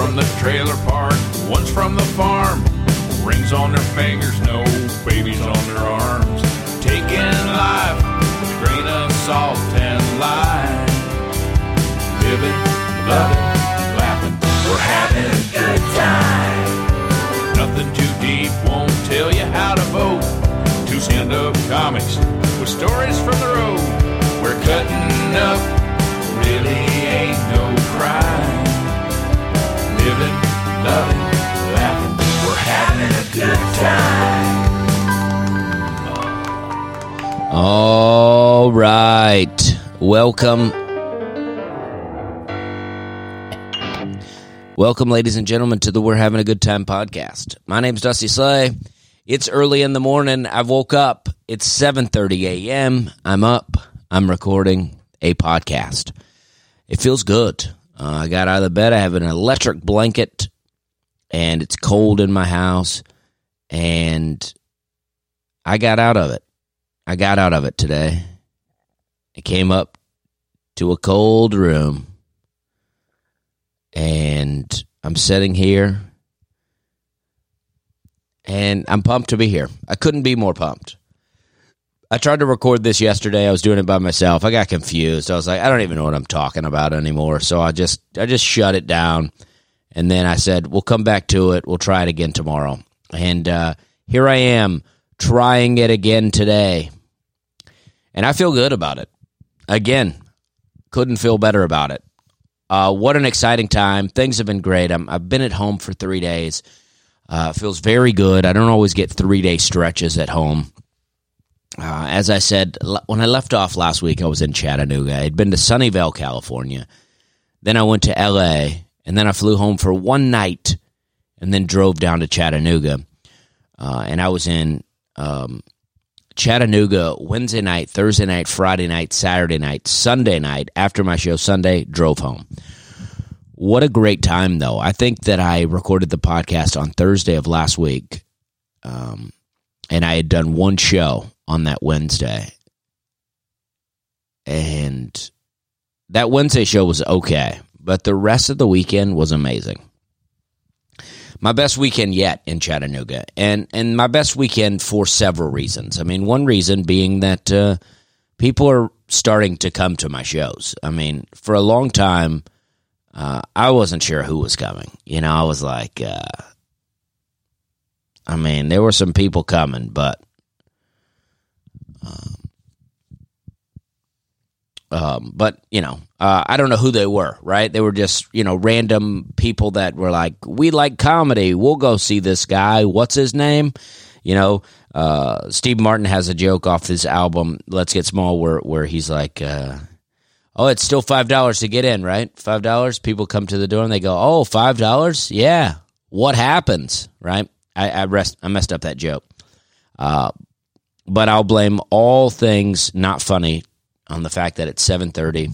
from the trailer park, one's from the farm. Rings on their fingers, no babies on their arms. Taking life with a grain of salt and lime. Living, loving, laughing, we're having a good time. Nothing too deep, won't tell you how to vote. Two stand-up comics with stories from the road. We're cutting up, really Living, loving, laughing, we're having a good time. All right. Welcome. Welcome, ladies and gentlemen, to the We're Having a Good Time podcast. My name's Dusty Slay. It's early in the morning. I woke up. It's 7:30 a.m. I'm up. I'm recording a podcast. It feels good. Uh, I got out of the bed. I have an electric blanket, and it's cold in my house, and I got out of it. I got out of it today. I came up to a cold room and I'm sitting here and I'm pumped to be here. I couldn't be more pumped. I tried to record this yesterday. I was doing it by myself. I got confused. I was like, I don't even know what I'm talking about anymore. So I just I just shut it down. And then I said, we'll come back to it. We'll try it again tomorrow. And uh, here I am trying it again today. And I feel good about it. Again, couldn't feel better about it. Uh, what an exciting time. Things have been great. i have been at home for three days. Uh, feels very good. I don't always get three day stretches at home. Uh, as I said, when I left off last week, I was in Chattanooga. I'd been to Sunnyvale, California. Then I went to LA, and then I flew home for one night and then drove down to Chattanooga. Uh, and I was in um, Chattanooga Wednesday night, Thursday night, Friday night, Saturday night, Sunday night. After my show Sunday, drove home. What a great time, though. I think that I recorded the podcast on Thursday of last week, um, and I had done one show on that Wednesday. And that Wednesday show was okay, but the rest of the weekend was amazing. My best weekend yet in Chattanooga, and and my best weekend for several reasons. I mean, one reason being that uh, people are starting to come to my shows. I mean, for a long time, uh, I wasn't sure who was coming. You know, I was like, uh, I mean, there were some people coming, but um, um, but you know, uh, I don't know who they were. Right? They were just you know random people that were like, "We like comedy. We'll go see this guy. What's his name?" You know, uh, Steve Martin has a joke off his album "Let's Get Small" where where he's like. Uh, Oh, it's still five dollars to get in, right? Five dollars. People come to the door and they go, "Oh, five dollars? Yeah." What happens, right? I, I rest. I messed up that joke, uh, but I'll blame all things not funny on the fact that it's seven thirty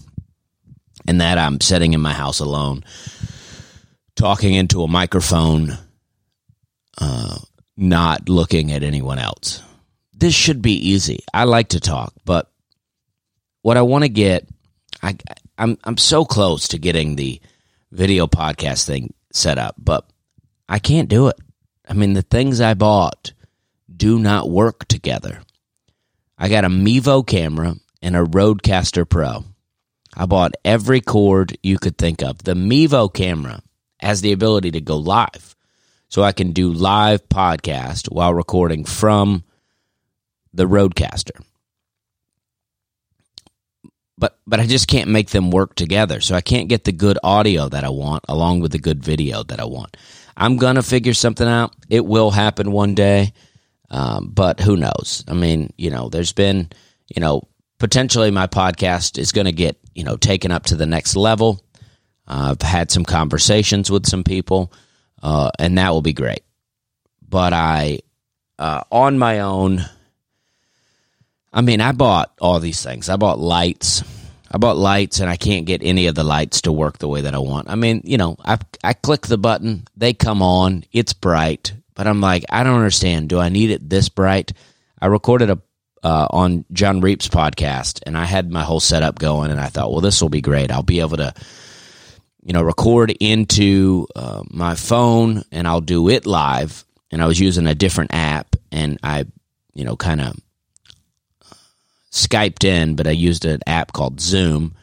and that I'm sitting in my house alone, talking into a microphone, uh, not looking at anyone else. This should be easy. I like to talk, but what I want to get I I'm I'm so close to getting the video podcast thing set up, but I can't do it. I mean, the things I bought do not work together. I got a Mevo camera and a Rodecaster Pro. I bought every cord you could think of. The Mevo camera has the ability to go live. So I can do live podcast while recording from the Rodecaster but but I just can't make them work together. So I can't get the good audio that I want along with the good video that I want. I'm gonna figure something out. It will happen one day, um, but who knows? I mean, you know, there's been, you know, potentially my podcast is to get you know taken up to the next level. Uh, I've had some conversations with some people, uh, and that will be great. But I, uh, on my own I mean, I bought all these things. I bought lights. I bought lights and I can't get any of the lights to work the way that I want. I mean, you know, I I click the button, they come on, it's bright, but I'm like, I don't understand. Do I need it this bright? I recorded a uh, on John Reep's podcast and I had my whole setup going and I thought, well, this will be great. I'll be able to you know, record into uh, my phone and I'll do it live. And I was using a different app and I, you know, kind of Skyped in, but I used an app called Zoom.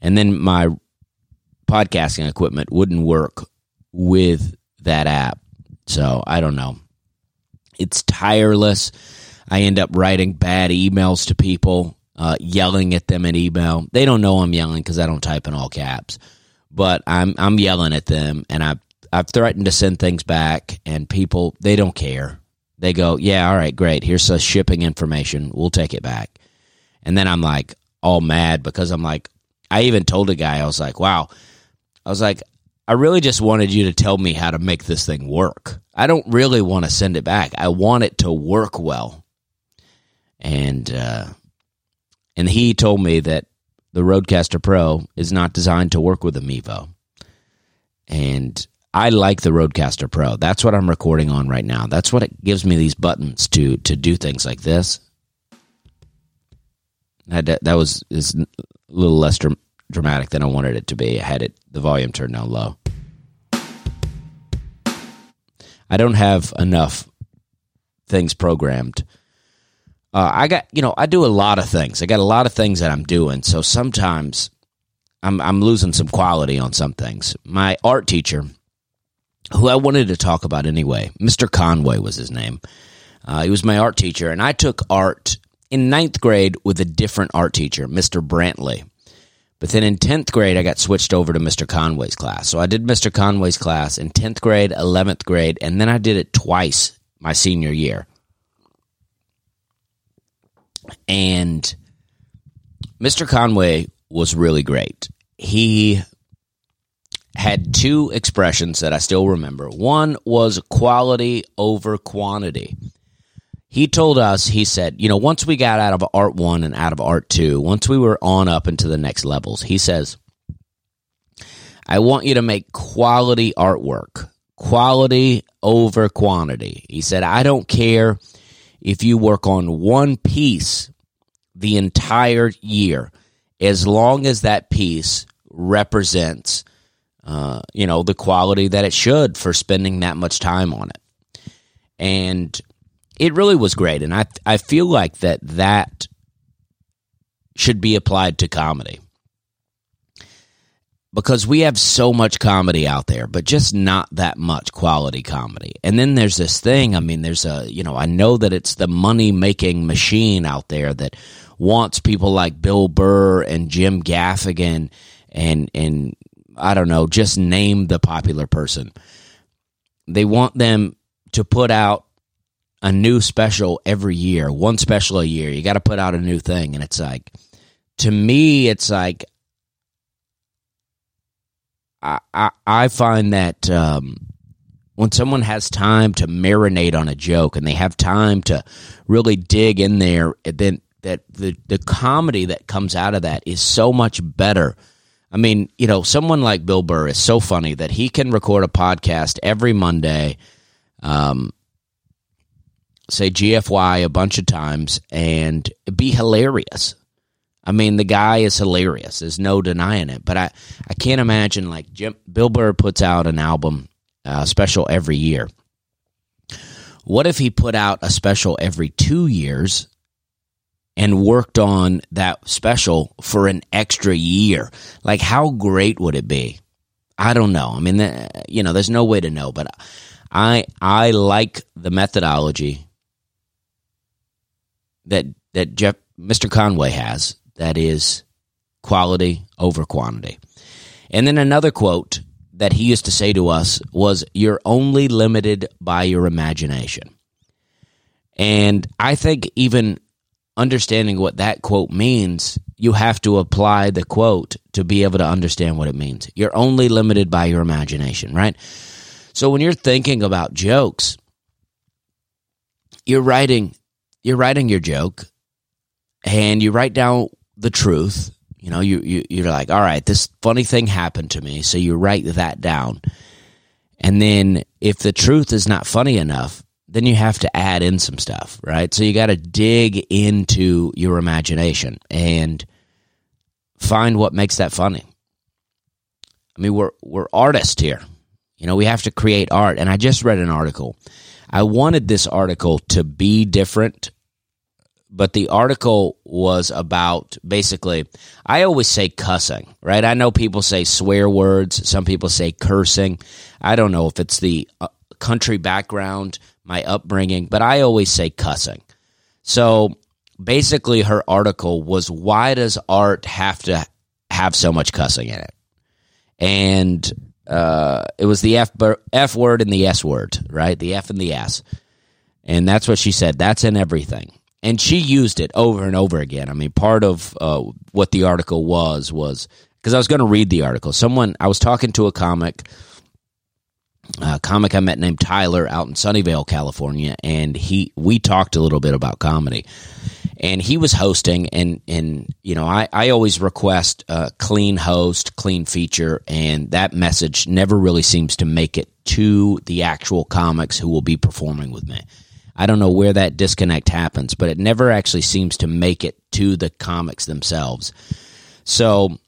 And then my podcasting equipment wouldn't work with that app. So I don't know. It's tireless. I end up writing bad emails to people, uh, yelling at them in email. They don't know I'm yelling because I don't type in all caps but I'm I'm yelling at them and I I've threatened to send things back and people they don't care. They go, "Yeah, all right, great. Here's the shipping information. We'll take it back." And then I'm like all mad because I'm like I even told a guy I was like, "Wow." I was like, "I really just wanted you to tell me how to make this thing work. I don't really want to send it back. I want it to work well." And uh and he told me that the Rodecaster Pro is not designed to work with a Mevo. And I like the Rodecaster Pro. That's what I'm recording on right now. That's what it gives me these buttons to to do things like this. That that was is a little less dr- dramatic than I wanted it to be. I had it the volume turned down low. I don't have enough things programmed uh, I got you know I do a lot of things. I got a lot of things that I'm doing. So sometimes I'm I'm losing some quality on some things. My art teacher, who I wanted to talk about anyway, Mr. Conway was his name. Uh, he was my art teacher, and I took art in ninth grade with a different art teacher, Mr. Brantley. But then in 10th grade, I got switched over to Mr. Conway's class. So I did Mr. Conway's class in 10th grade, 11th grade, and then I did it twice my senior year. And Mr. Conway was really great. He had two expressions that I still remember. One was quality over quantity. He told us, he said, you know, once we got out of art one and out of art two, once we were on up into the next levels, he says, I want you to make quality artwork, quality over quantity. He said, I don't care if you work on one piece the entire year, as long as that piece represents, uh, you know, the quality that it should for spending that much time on it. And it really was great. And I, I feel like that that should be applied to comedy because we have so much comedy out there, but just not that much quality comedy. And then there's this thing, I mean, there's a, you know, I know that it's the money making machine out there that wants people like Bill Burr and Jim Gaffigan and, and I don't know, just name the popular person. They want them to put out a new special every year, one special a year. You got to put out a new thing. And it's like, to me, it's like, I, I, I find that um, when someone has time to marinate on a joke and they have time to really dig in there, then that the the comedy that comes out of that is so much better. I mean, you know, someone like Bill Burr is so funny that he can record a podcast every Monday, um, say GFY a bunch of times, and be hilarious. I mean, the guy is hilarious. There's no denying it. But I, I can't imagine like Jim, Bill Burr puts out an album uh, special every year. What if he put out a special every two years and worked on that special for an extra year? Like, how great would it be? I don't know. I mean, you know, there's no way to know, but I I like the methodology that that Jeff Mr. Conway has that is quality over quantity. And then another quote that he used to say to us was, You're only limited by your imagination. And I think even understanding what that quote means, you have to apply the quote to be able to understand what it means. You're only limited by your imagination, right? So when you're thinking about jokes, you're writing you're writing your joke and you write down the truth. You know, you, you you're like, all right, this funny thing happened to me, so you write that down. And then if the truth is not funny enough, then you have to add in some stuff, right? So you got to dig into your imagination and find what makes that funny. I mean, we're we're artists here. You know, we have to create art. And I just read an article. I wanted this article to be different, but the article was about basically. I always say cussing, right? I know people say swear words. Some people say cursing. I don't know if it's the uh, country background, my upbringing, but I always say cussing. So basically, her article was why does art have to have so much cussing in it? And uh, it was the F, F word and the S word, right? The F and the S. And that's what she said. That's in everything. And she used it over and over again. I mean, part of uh, what the article was was because I was going to read the article. Someone, I was talking to a comic a comic I met named Tyler out in Sunnyvale, California, and he we talked a little bit about comedy. And he was hosting, and and you know I I always request a clean host, clean feature, and that message never really seems to make it to the actual comics who will be performing with me. I don't know where that disconnect happens, but it never actually seems to make it to the comics themselves. So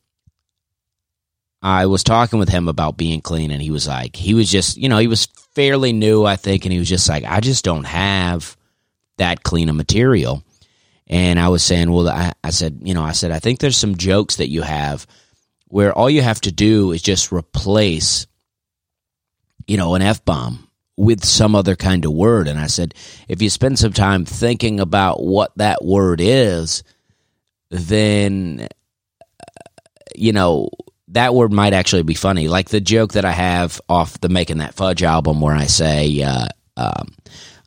I was talking with him about being clean, and he was like, he was just, you know, he was fairly new, I think, and he was just like, I just don't have that clean a material. And I was saying, well, I, I said, you know, I said, I think there's some jokes that you have where all you have to do is just replace, you know, an F bomb with some other kind of word. And I said, if you spend some time thinking about what that word is, then, you know, that word might actually be funny. Like the joke that I have off the Making That Fudge album where I say uh, um,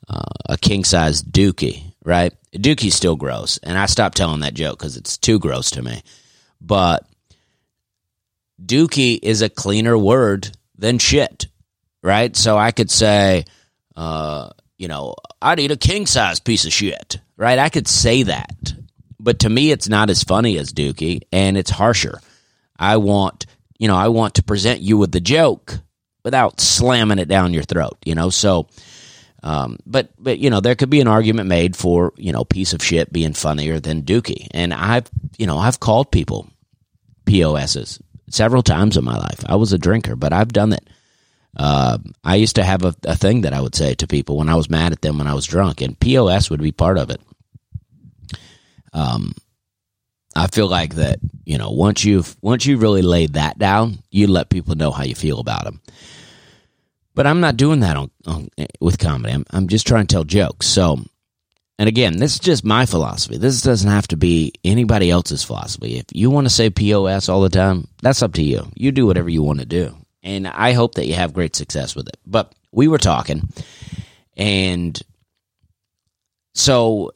uh, a king size dookie, right? Dookie's still gross. And I stopped telling that joke because it's too gross to me. But dookie is a cleaner word than shit, right? So I could say, uh, you know, I'd eat a king size piece of shit, right? I could say that. But to me, it's not as funny as dookie and it's harsher. I want, you know, I want to present you with the joke without slamming it down your throat, you know? So, um, but, but, you know, there could be an argument made for, you know, piece of shit being funnier than Dookie. And I've, you know, I've called people POSs several times in my life. I was a drinker, but I've done it. Uh, I used to have a, a thing that I would say to people when I was mad at them when I was drunk, and POS would be part of it. Um, I feel like that, you know, once you've once you really laid that down, you let people know how you feel about them. But I'm not doing that on, on with comedy. I'm, I'm just trying to tell jokes. So, and again, this is just my philosophy. This doesn't have to be anybody else's philosophy. If you want to say POS all the time, that's up to you. You do whatever you want to do. And I hope that you have great success with it. But we were talking, and so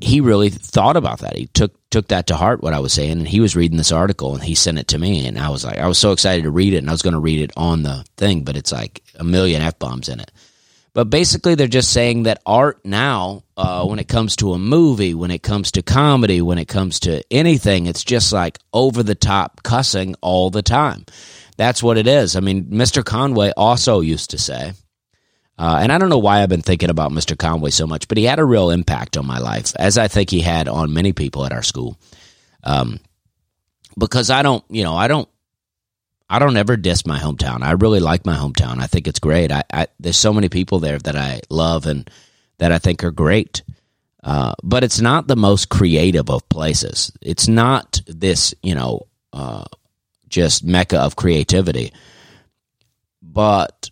he really thought about that. He took took that to heart what I was saying, and he was reading this article and he sent it to me, and I was like, I was so excited to read it, and I was going to read it on the thing, but it's like a million f bombs in it. But basically, they're just saying that art now, uh, when it comes to a movie, when it comes to comedy, when it comes to anything, it's just like over the top cussing all the time. That's what it is. I mean, Mr. Conway also used to say, uh, and I don't know why I've been thinking about Mr. Conway so much, but he had a real impact on my life, as I think he had on many people at our school. Um, because I don't, you know, I don't, I don't ever diss my hometown. I really like my hometown. I think it's great. I, I there's so many people there that I love and that I think are great. Uh, but it's not the most creative of places. It's not this, you know, uh, just mecca of creativity. But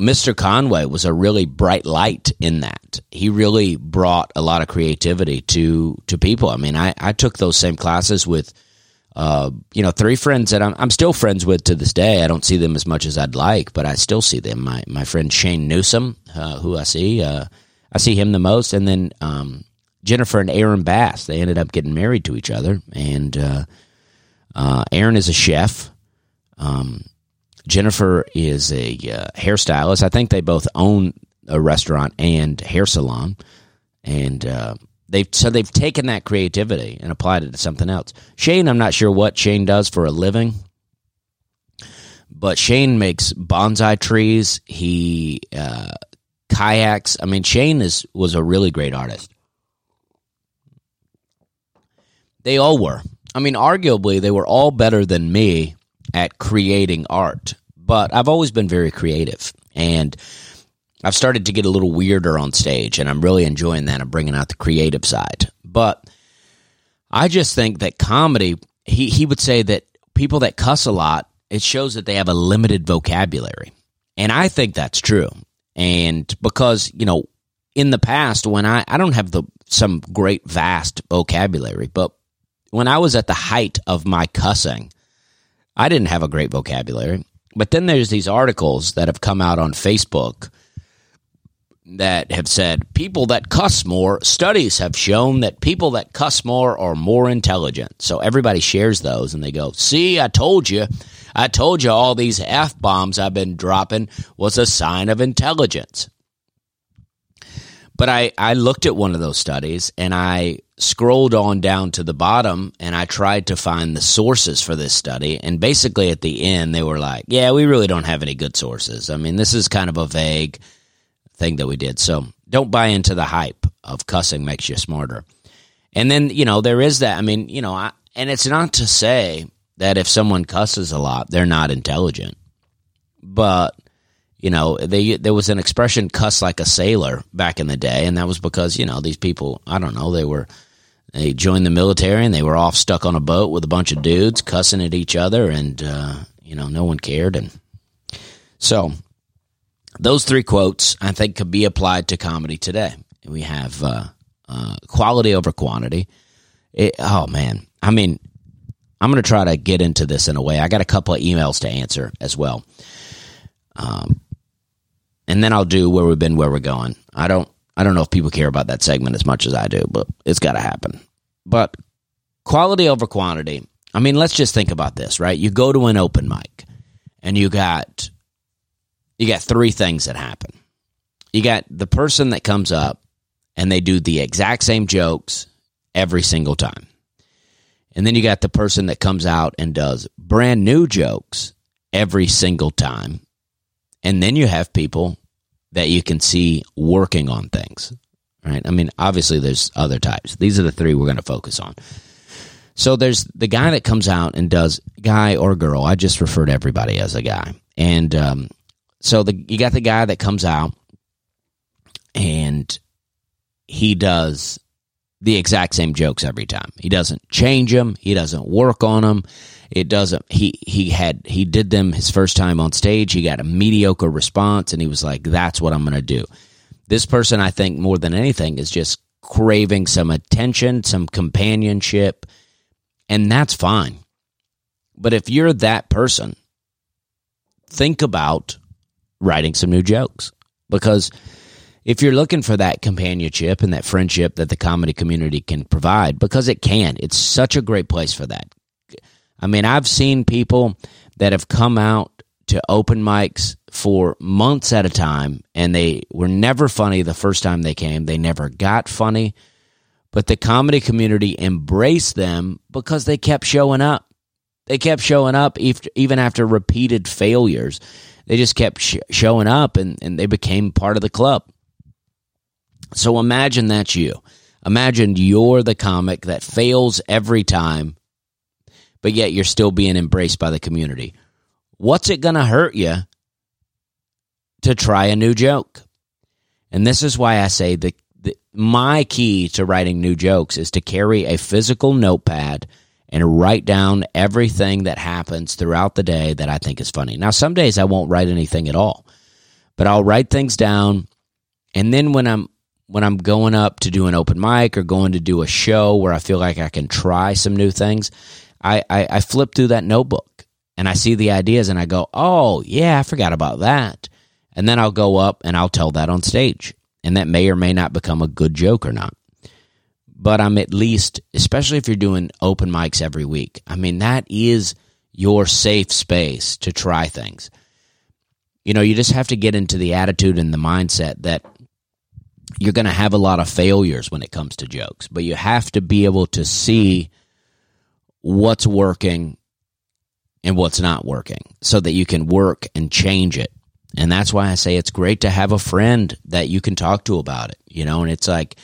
Mr. Conway was a really bright light in that. He really brought a lot of creativity to to people. I mean, I, I took those same classes with, uh, you know, three friends that I'm, I'm still friends with to this day. I don't see them as much as I'd like, but I still see them. My my friend Shane Newsom, uh, who I see, uh, I see him the most, and then um, Jennifer and Aaron Bass. They ended up getting married to each other, and uh, uh, Aaron is a chef. Um, Jennifer is a uh, hairstylist. I think they both own a restaurant and hair salon, and uh, they've so they've taken that creativity and applied it to something else. Shane, I'm not sure what Shane does for a living, but Shane makes bonsai trees. He uh, kayaks. I mean, Shane is was a really great artist. They all were. I mean, arguably, they were all better than me at creating art, but I've always been very creative. And I've started to get a little weirder on stage, and I'm really enjoying that. I'm bringing out the creative side. But I just think that comedy, he, he would say that people that cuss a lot, it shows that they have a limited vocabulary. And I think that's true. And because, you know, in the past, when I, I don't have the some great vast vocabulary, but when I was at the height of my cussing, I didn't have a great vocabulary. But then there's these articles that have come out on Facebook that have said people that cuss more, studies have shown that people that cuss more are more intelligent. So everybody shares those and they go, See, I told you. I told you all these F bombs I've been dropping was a sign of intelligence. But I, I looked at one of those studies and I scrolled on down to the bottom and I tried to find the sources for this study. And basically at the end, they were like, yeah, we really don't have any good sources. I mean, this is kind of a vague thing that we did. So don't buy into the hype of cussing makes you smarter. And then, you know, there is that. I mean, you know, I, and it's not to say that if someone cusses a lot, they're not intelligent. But you know, they there was an expression "cuss like a sailor" back in the day, and that was because you know these people. I don't know. They were they joined the military and they were off stuck on a boat with a bunch of dudes cussing at each other, and uh, you know no one cared. And so those three quotes I think could be applied to comedy today. We have uh, uh, quality over quantity. It, oh man, I mean, I'm going to try to get into this in a way. I got a couple of emails to answer as well. Um, and then I'll do where we've been, where we're going. I don't, I don't know if people care about that segment as much as I do, but it's got to happen. But quality over quantity. I mean, let's just think about this, right? You go to an open mic, and you got, you got three things that happen. You got the person that comes up, and they do the exact same jokes every single time. And then you got the person that comes out and does brand new jokes every single time. And then you have people that you can see working on things. Right? I mean, obviously there's other types. These are the three we're going to focus on. So there's the guy that comes out and does guy or girl. I just refer to everybody as a guy. And um, so the you got the guy that comes out and he does the exact same jokes every time. He doesn't change them. He doesn't work on them. It doesn't. He he had he did them his first time on stage. He got a mediocre response, and he was like, "That's what I'm going to do." This person, I think, more than anything, is just craving some attention, some companionship, and that's fine. But if you're that person, think about writing some new jokes because if you're looking for that companionship and that friendship that the comedy community can provide, because it can, it's such a great place for that. I mean, I've seen people that have come out to open mics for months at a time and they were never funny the first time they came. They never got funny, but the comedy community embraced them because they kept showing up. They kept showing up even after repeated failures. They just kept sh- showing up and, and they became part of the club. So imagine that's you. Imagine you're the comic that fails every time, but yet you're still being embraced by the community. What's it going to hurt you to try a new joke? And this is why I say the, the my key to writing new jokes is to carry a physical notepad and write down everything that happens throughout the day that I think is funny. Now, some days I won't write anything at all, but I'll write things down. And then when I'm when I'm going up to do an open mic or going to do a show where I feel like I can try some new things, I, I, I flip through that notebook and I see the ideas and I go, oh, yeah, I forgot about that. And then I'll go up and I'll tell that on stage. And that may or may not become a good joke or not. But I'm at least, especially if you're doing open mics every week, I mean, that is your safe space to try things. You know, you just have to get into the attitude and the mindset that you're going to have a lot of failures when it comes to jokes, but you have to be able to see what's working and what's not working so that you can work and change it. And that's why I say it's great to have a friend that you can talk to about it, you know, and it's like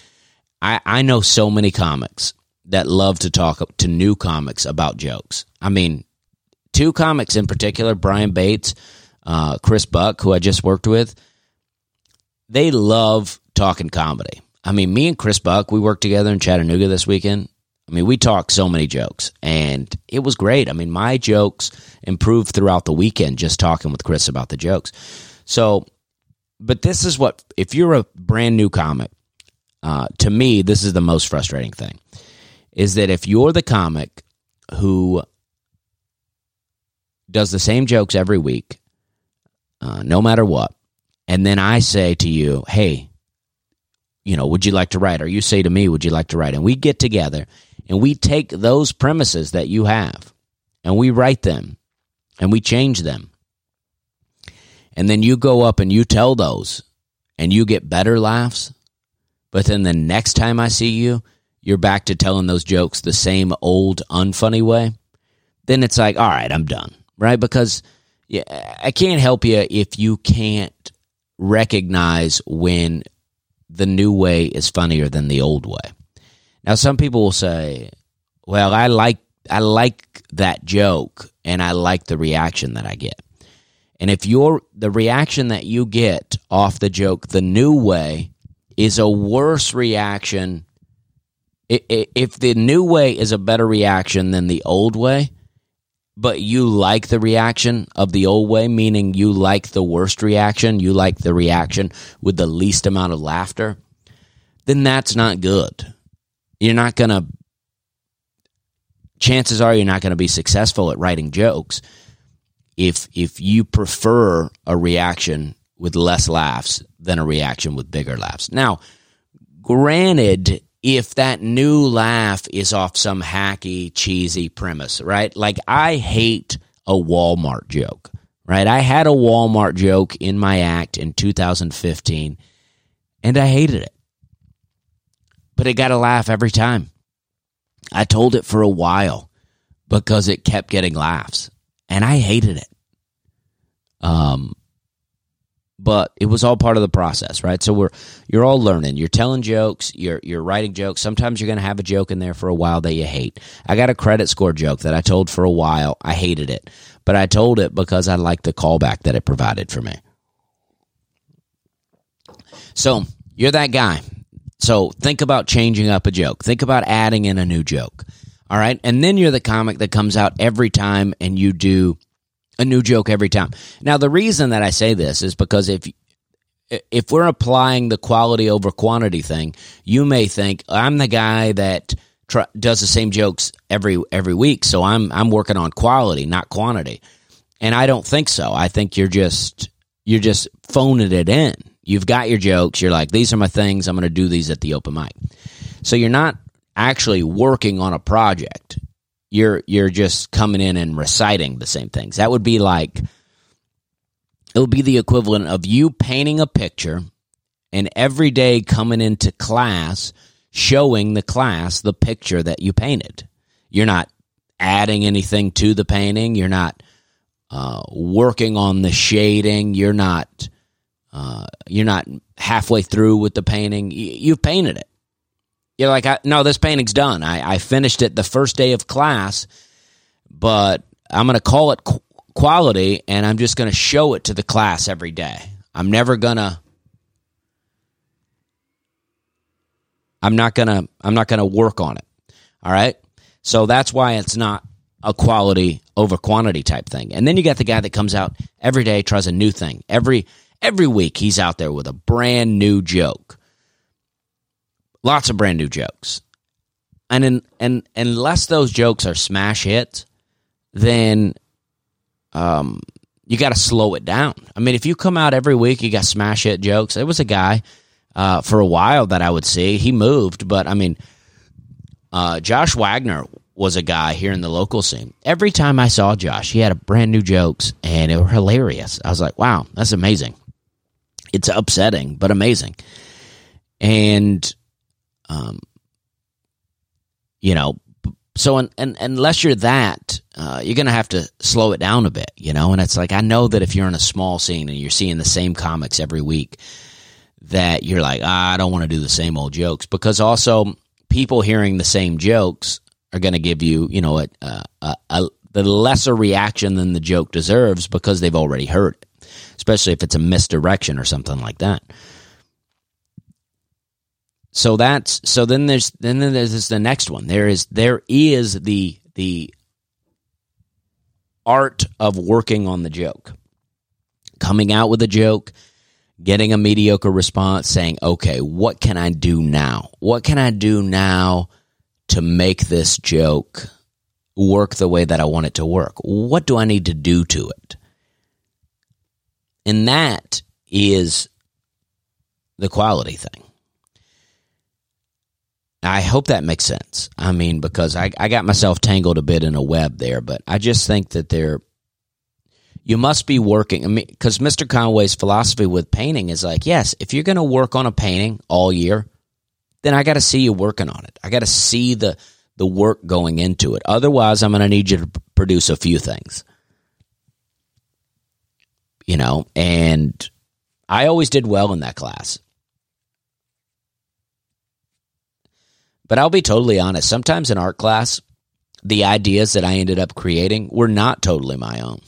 I, I know so many comics that love to talk to new comics about jokes. I mean, two comics in particular, Brian Bates, uh, Chris Buck, who I just worked with, they love talking comedy. I mean, me and Chris Buck, we worked together in Chattanooga this weekend. I mean, we talked so many jokes, and it was great. I mean, my jokes improved throughout the weekend just talking with Chris about the jokes. So, but this is what, if you're a brand new comic, uh, to me, this is the most frustrating thing is that if you're the comic who does the same jokes every week, uh, no matter what, and then I say to you, hey, you know, would you like to write? Or you say to me, would you like to write? And we get together and we take those premises that you have and we write them and we change them. And then you go up and you tell those and you get better laughs. But then the next time I see you, you're back to telling those jokes the same old unfunny way. Then it's like, all right, I'm done. Right? Because yeah, I can't help you if you can't recognize when the new way is funnier than the old way. Now, some people will say, "Well, I like I like that joke, and I like the reaction that I get." And if you're the reaction that you get off the joke the new way is a worse reaction, if the new way is a better reaction than the old way, but you like the reaction of the old way, meaning you like the worst reaction, you like the reaction with the least amount of laughter, then that's not good. You're not going to, chances are you're not going to be successful at writing jokes if if you prefer a reaction with less laughs than a reaction with bigger laughs. Now, granted, if that new laugh is off some hacky, cheesy premise, right? Like I hate a Walmart joke, right? I had a Walmart joke in my act in 2015 and I hated it. But it got a laugh every time. I told it for a while because it kept getting laughs and I hated it. Um, but it was all part of the process, right? So we're you're all learning. You're telling jokes, you're you're writing jokes. Sometimes you're going to have a joke in there for a while that you hate. I got a credit score joke that I told for a while. I hated it, but I told it because I liked the callback that it provided for me. So, you're that guy. So, think about changing up a joke. Think about adding in a new joke. All right? And then you're the comic that comes out every time and you do a new joke every time. Now, the reason that I say this is because if if we're applying the quality over quantity thing, you may think I'm the guy that does the same jokes every every week, so I'm I'm working on quality, not quantity. And I don't think so. I think you're just you're just phoning it in. You've got your jokes. You're like, these are my things. I'm going to do these at the open mic. So you're not actually working on a project you're you're just coming in and reciting the same things. That would be like it would be the equivalent of you painting a picture and every day coming into class showing the class the picture that you painted. You're not adding anything to the painting. You're not uh, working on the shading. You're not uh, you're not halfway through with the painting. You've painted it. You're like, I, no, this painting's done. I, I finished it the first day of class, but I'm going to call it qu- quality and I'm just going to show it to the class every day. I'm never going to. I'm not gonna I'm not gonna work on it. All right. So that's why it's not a quality over quantity type thing. And then you got the guy that comes out every day, tries a new thing. Every every week he's out there with a brand new joke lots of brand new jokes. And in, and unless those jokes are smash hits, then um, you got to slow it down. I mean, if you come out every week, you got smash hit jokes. There was a guy uh, for a while that I would see. He moved, but I mean, uh, Josh Wagner was a guy here in the local scene. Every time I saw Josh, he had a brand new jokes, and it were hilarious. I was like, "Wow, that's amazing." It's upsetting, but amazing. And um, you know, so and, and unless you're that, uh, you're going to have to slow it down a bit, you know. And it's like I know that if you're in a small scene and you're seeing the same comics every week, that you're like, ah, I don't want to do the same old jokes because also people hearing the same jokes are going to give you, you know, a, a, a, the lesser reaction than the joke deserves because they've already heard it, especially if it's a misdirection or something like that. So that's so then there's then there's the next one. There is there is the the art of working on the joke. Coming out with a joke, getting a mediocre response, saying, okay, what can I do now? What can I do now to make this joke work the way that I want it to work? What do I need to do to it? And that is the quality thing. I hope that makes sense. I mean, because I, I got myself tangled a bit in a web there, but I just think that there, you must be working. I mean, because Mr. Conway's philosophy with painting is like, yes, if you're going to work on a painting all year, then I got to see you working on it. I got to see the the work going into it. Otherwise, I'm going to need you to produce a few things. You know, and I always did well in that class. But I'll be totally honest. Sometimes in art class, the ideas that I ended up creating were not totally my own.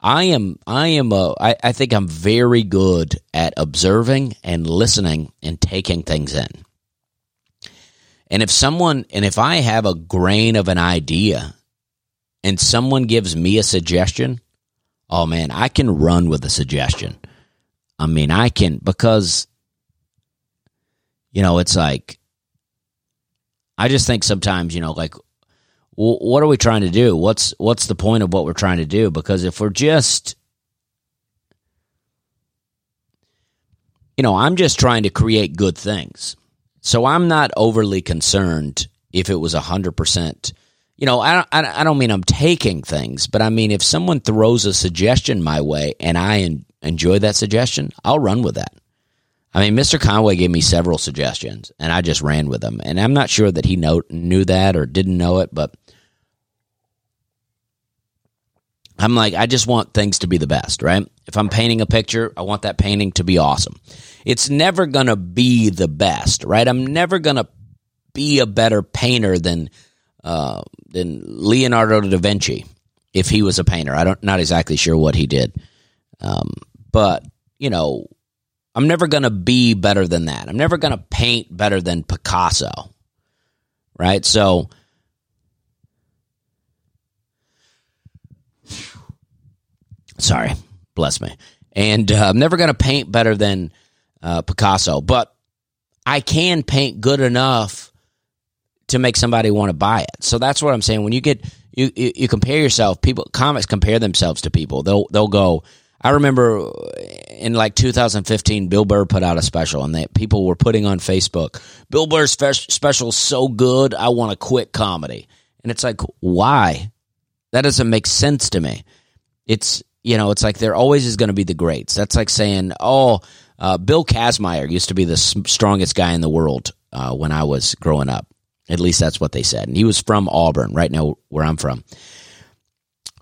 I am, I am, a, I, I think I'm very good at observing and listening and taking things in. And if someone, and if I have a grain of an idea and someone gives me a suggestion, oh man, I can run with a suggestion. I mean, I can, because, you know, it's like, I just think sometimes, you know, like, what are we trying to do? What's what's the point of what we're trying to do? Because if we're just, you know, I'm just trying to create good things. So I'm not overly concerned if it was 100%. You know, I don't, I don't mean I'm taking things, but I mean if someone throws a suggestion my way and I enjoy that suggestion, I'll run with that. I mean, Mr. Conway gave me several suggestions and I just ran with them. And I'm not sure that he know, knew that or didn't know it, but I'm like, I just want things to be the best, right? If I'm painting a picture, I want that painting to be awesome. It's never going to be the best, right? I'm never going to be a better painter than uh, than Leonardo da Vinci if he was a painter. I don't not exactly sure what he did, um, but you know, I'm never going to be better than that. I'm never going to paint better than Picasso, right? So. Sorry, bless me. And uh, I'm never going to paint better than uh, Picasso, but I can paint good enough to make somebody want to buy it. So that's what I'm saying. When you get you, you, you compare yourself, people comics compare themselves to people. They'll they'll go. I remember in like 2015, Bill Burr put out a special, and that people were putting on Facebook, "Bill Burr's special is so good, I want to quit comedy." And it's like, why? That doesn't make sense to me. It's you know, it's like there always is going to be the greats. That's like saying, "Oh, uh, Bill Kazmaier used to be the strongest guy in the world uh, when I was growing up. At least that's what they said. And he was from Auburn, right now where I'm from.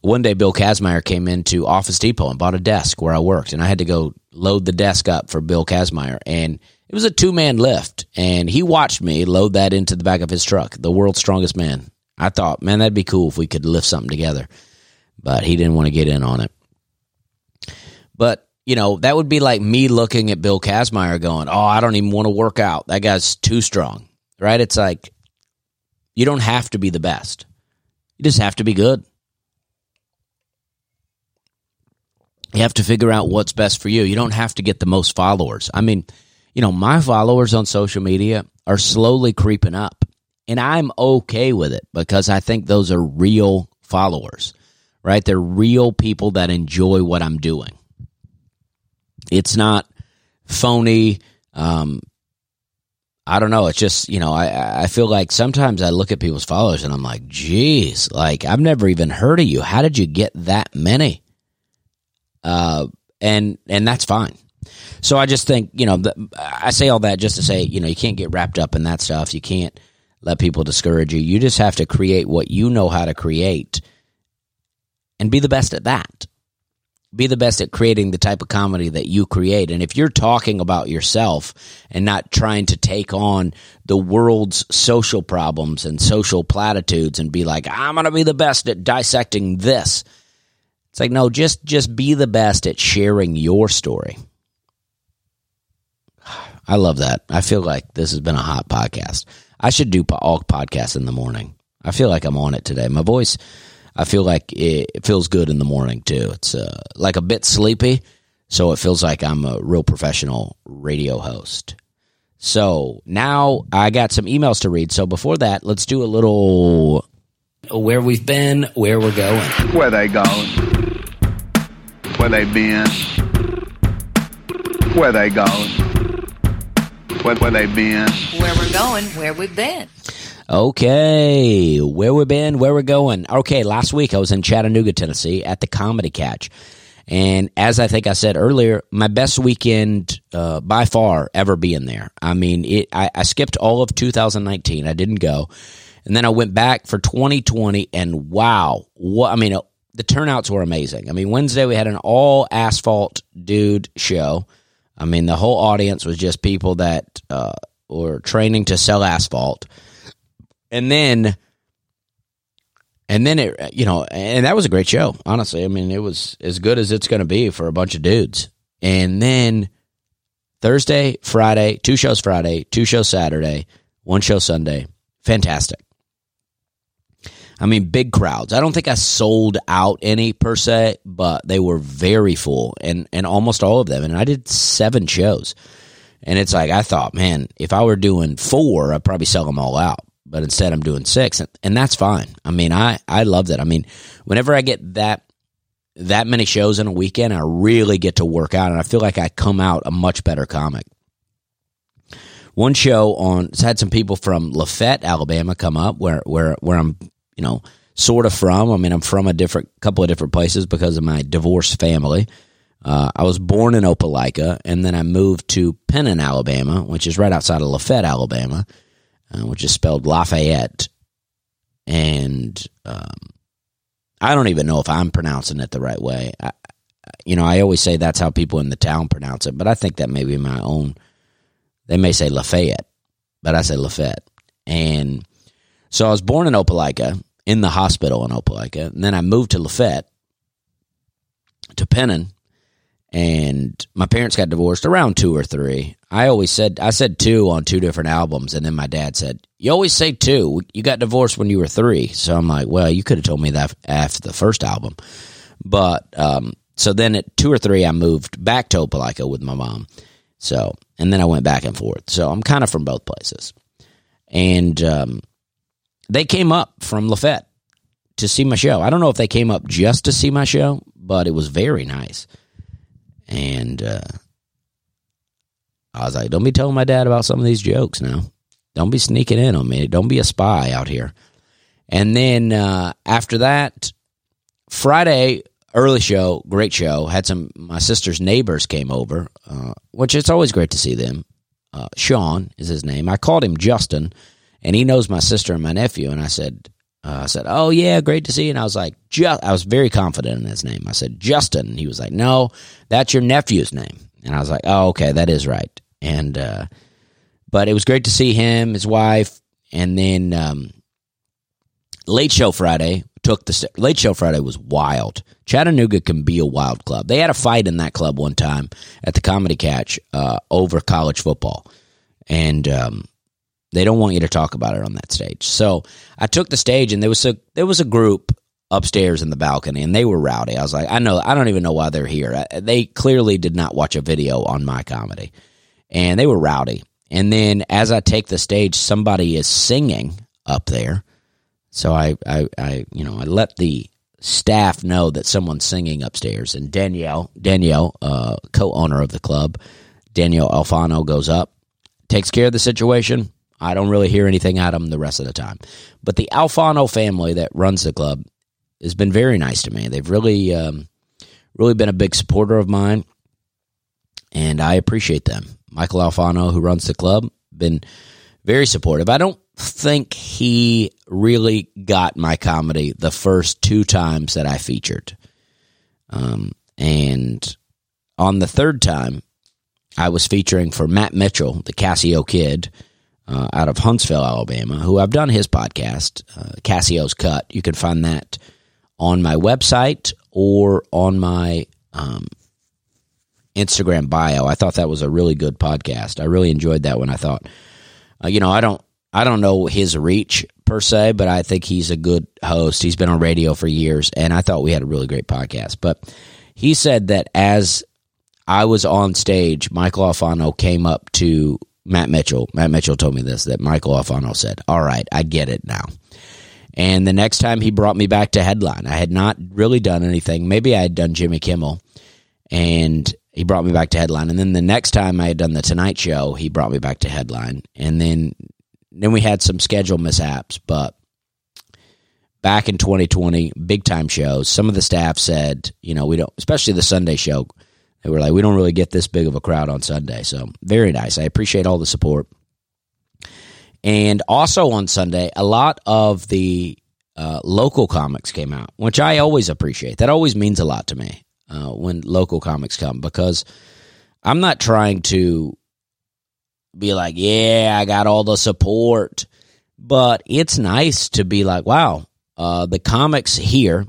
One day, Bill Kazmaier came into Office Depot and bought a desk where I worked, and I had to go load the desk up for Bill Kazmaier. And it was a two man lift, and he watched me load that into the back of his truck, the world's strongest man. I thought, man, that'd be cool if we could lift something together. But he didn't want to get in on it. But you know, that would be like me looking at Bill Kazmaier going, Oh, I don't even want to work out. That guy's too strong. Right? It's like you don't have to be the best. You just have to be good. You have to figure out what's best for you. You don't have to get the most followers. I mean, you know, my followers on social media are slowly creeping up, and I'm okay with it because I think those are real followers, right? They're real people that enjoy what I'm doing. It's not phony. Um, I don't know. It's just you know I I feel like sometimes I look at people's followers and I'm like, geez, like I've never even heard of you. How did you get that many? Uh, and and that's fine. So I just think you know the, I say all that just to say you know you can't get wrapped up in that stuff. You can't let people discourage you. You just have to create what you know how to create and be the best at that be the best at creating the type of comedy that you create. And if you're talking about yourself and not trying to take on the world's social problems and social platitudes and be like, I'm going to be the best at dissecting this. It's like, no, just, just be the best at sharing your story. I love that. I feel like this has been a hot podcast. I should do all podcasts in the morning. I feel like I'm on it today. My voice, I feel like it, feels good in the morning too. It's uh, like a bit sleepy, so it feels like I'm a real professional radio host. So now I got some emails to read. So before that, let's do a little where we've been, where we're going. Where they going? Where they been? Where they going? Where, where they been? Where we're going, where we've been. Okay, where we've been, where we're going. Okay, last week I was in Chattanooga, Tennessee at the Comedy Catch. And as I think I said earlier, my best weekend uh, by far ever being there. I mean, it. I, I skipped all of 2019. I didn't go, and then I went back for 2020. And wow, what I mean, uh, the turnouts were amazing. I mean, Wednesday we had an all asphalt dude show. I mean, the whole audience was just people that uh, were training to sell asphalt and then and then it you know and that was a great show honestly. I mean it was as good as it's going to be for a bunch of dudes. And then thursday friday two shows friday two shows saturday one show sunday. Fantastic. I mean big crowds. I don't think i sold out any per se but they were very full and and almost all of them. And i did seven shows. And it's like i thought man if i were doing four i'd probably sell them all out but instead I'm doing six, and, and that's fine. I mean, I I love that. I mean, whenever I get that that many shows in a weekend, I really get to work out, and I feel like I come out a much better comic. One show on had some people from Lafayette, Alabama, come up where where where I'm you know sort of from. I mean, I'm from a different couple of different places because of my divorced family. Uh, I was born in Opelika, and then I moved to Penton, Alabama, which is right outside of Lafayette, Alabama uh, which is spelled Lafayette. And um, I don't even know if I'm pronouncing it the right way. I, you know, I always say that's how people in the town pronounce it, but I think that may be my own. They may say Lafayette, but I say Lafayette. And so I was born in Opelika, in the hospital in Opelika, and then I moved to Lafayette, to Penton, and my parents got divorced around two or three. I always said I said two on two different albums, and then my dad said, "You always say two. You got divorced when you were three. So I'm like, "Well, you could have told me that after the first album." But um, so then at two or three, I moved back to Opelika with my mom. So and then I went back and forth. So I'm kind of from both places, and um, they came up from Lafayette to see my show. I don't know if they came up just to see my show, but it was very nice. And uh, I was like, don't be telling my dad about some of these jokes now. Don't be sneaking in on me. Don't be a spy out here. And then uh, after that, Friday, early show, great show. Had some, my sister's neighbors came over, uh, which it's always great to see them. Uh, Sean is his name. I called him Justin, and he knows my sister and my nephew. And I said, uh, I said, "Oh yeah, great to see you." And I was like, I was very confident in his name. I said, "Justin." And he was like, "No, that's your nephew's name." And I was like, "Oh, okay, that is right." And uh, but it was great to see him, his wife, and then um, late show Friday took the late show Friday was wild. Chattanooga can be a wild club. They had a fight in that club one time at the Comedy Catch uh, over college football, and um, they don't want you to talk about it on that stage. So I took the stage, and there was a there was a group upstairs in the balcony, and they were rowdy. I was like, I know, I don't even know why they're here. They clearly did not watch a video on my comedy, and they were rowdy. And then as I take the stage, somebody is singing up there. So I, I, I you know, I let the staff know that someone's singing upstairs. And Danielle, Danielle, uh, co-owner of the club, Danielle Alfano goes up, takes care of the situation, I don't really hear anything out of them the rest of the time. But the Alfano family that runs the club has been very nice to me. They've really, um, really been a big supporter of mine, and I appreciate them. Michael Alfano, who runs the club, been very supportive. I don't think he really got my comedy the first two times that I featured. Um, and on the third time, I was featuring for Matt Mitchell, the Casio kid uh, out of Huntsville, Alabama, who I've done his podcast, uh, Casio's Cut. You can find that on my website or on my um, Instagram bio. I thought that was a really good podcast. I really enjoyed that one. I thought, uh, you know, I don't, I don't know his reach per se, but I think he's a good host. He's been on radio for years, and I thought we had a really great podcast. But he said that as I was on stage, Michael Alfano came up to Matt Mitchell. Matt Mitchell told me this that Michael Alfano said, "All right, I get it now." And the next time he brought me back to headline, I had not really done anything. Maybe I had done Jimmy Kimmel, and he brought me back to headline. And then the next time I had done the Tonight Show, he brought me back to headline. And then then we had some schedule mishaps, but back in 2020, big time shows. Some of the staff said, you know, we don't, especially the Sunday show. They were like, we don't really get this big of a crowd on Sunday. So very nice. I appreciate all the support. And also on Sunday, a lot of the uh, local comics came out, which I always appreciate. That always means a lot to me uh, when local comics come because I'm not trying to be like, yeah, I got all the support. But it's nice to be like, wow, uh, the comics here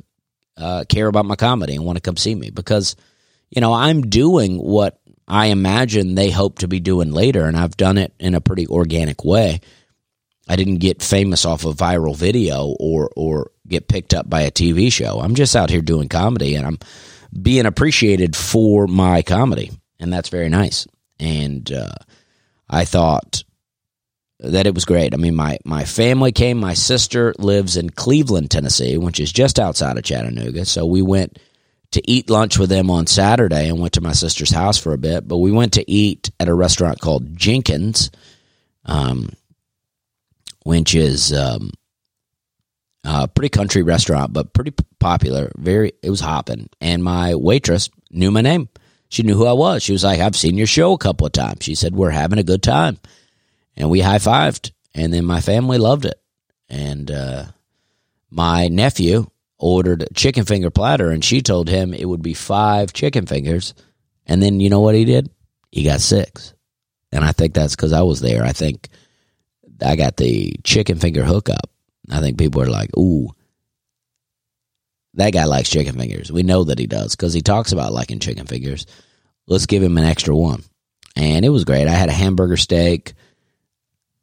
uh, care about my comedy and want to come see me because, you know, I'm doing what I imagine they hope to be doing later, and I've done it in a pretty organic way. I didn't get famous off a viral video or or get picked up by a TV show. I'm just out here doing comedy, and I'm being appreciated for my comedy, and that's very nice. And uh, I thought that it was great. I mean, my, my family came. My sister lives in Cleveland, Tennessee, which is just outside of Chattanooga. So we went to eat lunch with them on Saturday and went to my sister's house for a bit. But we went to eat at a restaurant called Jenkins, um, which is um, a pretty country restaurant, but pretty popular. Very, it was hopping. And my waitress knew my name. She knew who I was. She was like, I've seen your show a couple of times. She said, We're having a good time. And we high fived. And then my family loved it. And uh, my nephew ordered chicken finger platter, and she told him it would be five chicken fingers. And then you know what he did? He got six. And I think that's because I was there. I think I got the chicken finger hookup. I think people are like, ooh, that guy likes chicken fingers. We know that he does because he talks about liking chicken fingers. Let's give him an extra one. And it was great. I had a hamburger steak,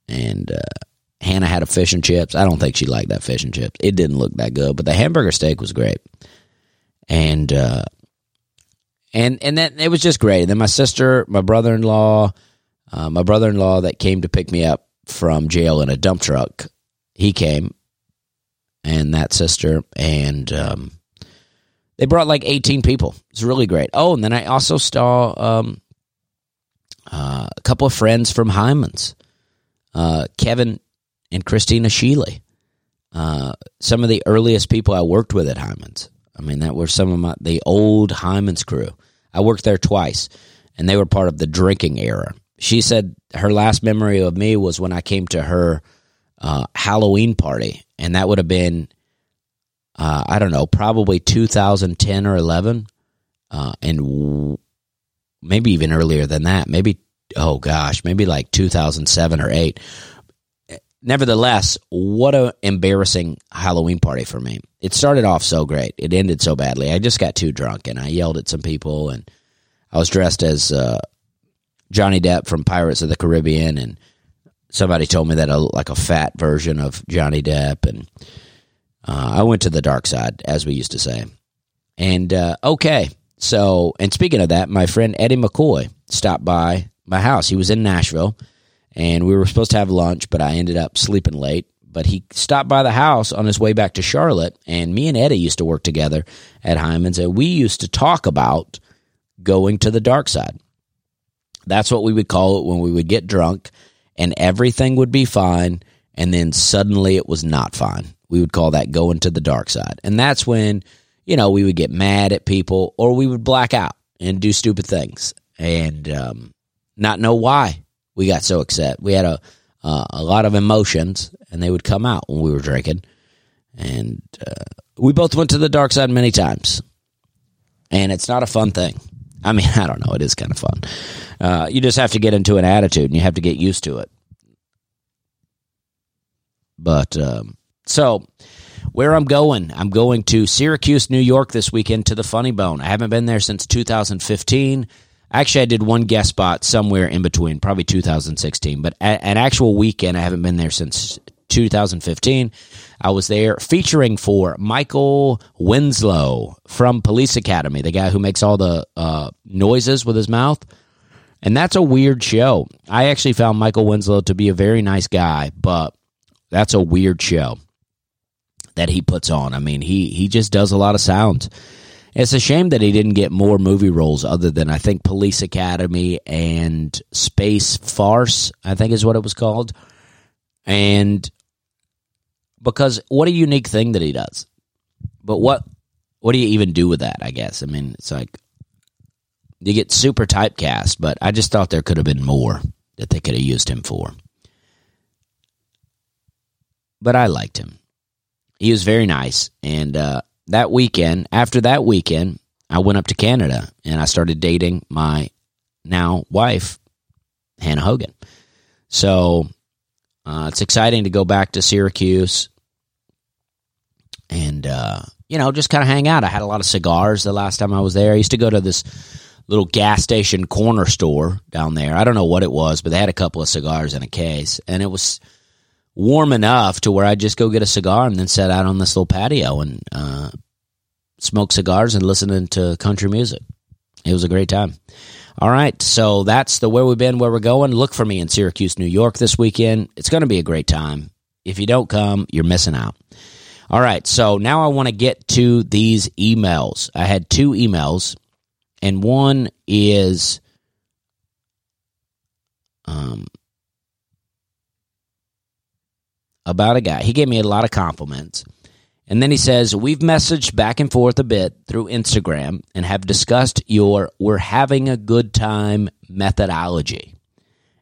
and uh, Hannah had a fish and chips. I don't think she liked that fish and chips. It didn't look that good, but the hamburger steak was great. And uh, and and then it was just great. And then my sister, my brother in law, uh, my brother in law that came to pick me up from jail in a dump truck, he came and that sister, and um, they brought like 18 people. It's really great. Oh, and then I also saw um, uh, a couple of friends from Hyman's, uh, Kevin and Christina Sheely, uh, some of the earliest people I worked with at Hyman's. I mean, that were some of my the old Hyman's crew. I worked there twice, and they were part of the drinking era. She said her last memory of me was when I came to her uh, Halloween party, and that would have been, uh, I don't know, probably 2010 or 11, uh, and w- maybe even earlier than that. Maybe, oh gosh, maybe like 2007 or 8. Nevertheless, what a embarrassing Halloween party for me. It started off so great. It ended so badly. I just got too drunk and I yelled at some people and I was dressed as uh, Johnny Depp from Pirates of the Caribbean and somebody told me that a, like a fat version of Johnny Depp, and uh, I went to the dark side, as we used to say. And uh, okay, so and speaking of that, my friend Eddie McCoy stopped by my house. He was in Nashville, and we were supposed to have lunch, but I ended up sleeping late. But he stopped by the house on his way back to Charlotte, and me and Eddie used to work together at Hyman's, and we used to talk about going to the dark side. That's what we would call it when we would get drunk and everything would be fine. And then suddenly it was not fine. We would call that going to the dark side. And that's when, you know, we would get mad at people or we would black out and do stupid things and um, not know why we got so upset. We had a, uh, a lot of emotions and they would come out when we were drinking. And uh, we both went to the dark side many times. and it's not a fun thing. I mean, I don't know. It is kind of fun. Uh, you just have to get into an attitude, and you have to get used to it. But um, so, where I'm going, I'm going to Syracuse, New York this weekend to the Funny Bone. I haven't been there since 2015. Actually, I did one guest spot somewhere in between, probably 2016, but a- an actual weekend, I haven't been there since 2015. I was there featuring for Michael Winslow from Police Academy, the guy who makes all the uh, noises with his mouth. And that's a weird show. I actually found Michael Winslow to be a very nice guy, but that's a weird show that he puts on. I mean, he he just does a lot of sounds. It's a shame that he didn't get more movie roles other than I think Police Academy and Space Farce, I think is what it was called. And because what a unique thing that he does. But what what do you even do with that, I guess? I mean, it's like you get super typecast, but I just thought there could have been more that they could have used him for. But I liked him. He was very nice. And uh, that weekend, after that weekend, I went up to Canada and I started dating my now wife, Hannah Hogan. So uh, it's exciting to go back to Syracuse and, uh, you know, just kind of hang out. I had a lot of cigars the last time I was there. I used to go to this little gas station corner store down there. I don't know what it was, but they had a couple of cigars in a case. And it was warm enough to where I'd just go get a cigar and then sit out on this little patio and uh, smoke cigars and listening to country music. It was a great time. All right, so that's the where we've been, where we're going. Look for me in Syracuse, New York this weekend. It's going to be a great time. If you don't come, you're missing out. All right, so now I want to get to these emails. I had two emails, and one is um, about a guy. He gave me a lot of compliments. And then he says, We've messaged back and forth a bit through Instagram and have discussed your we're having a good time methodology.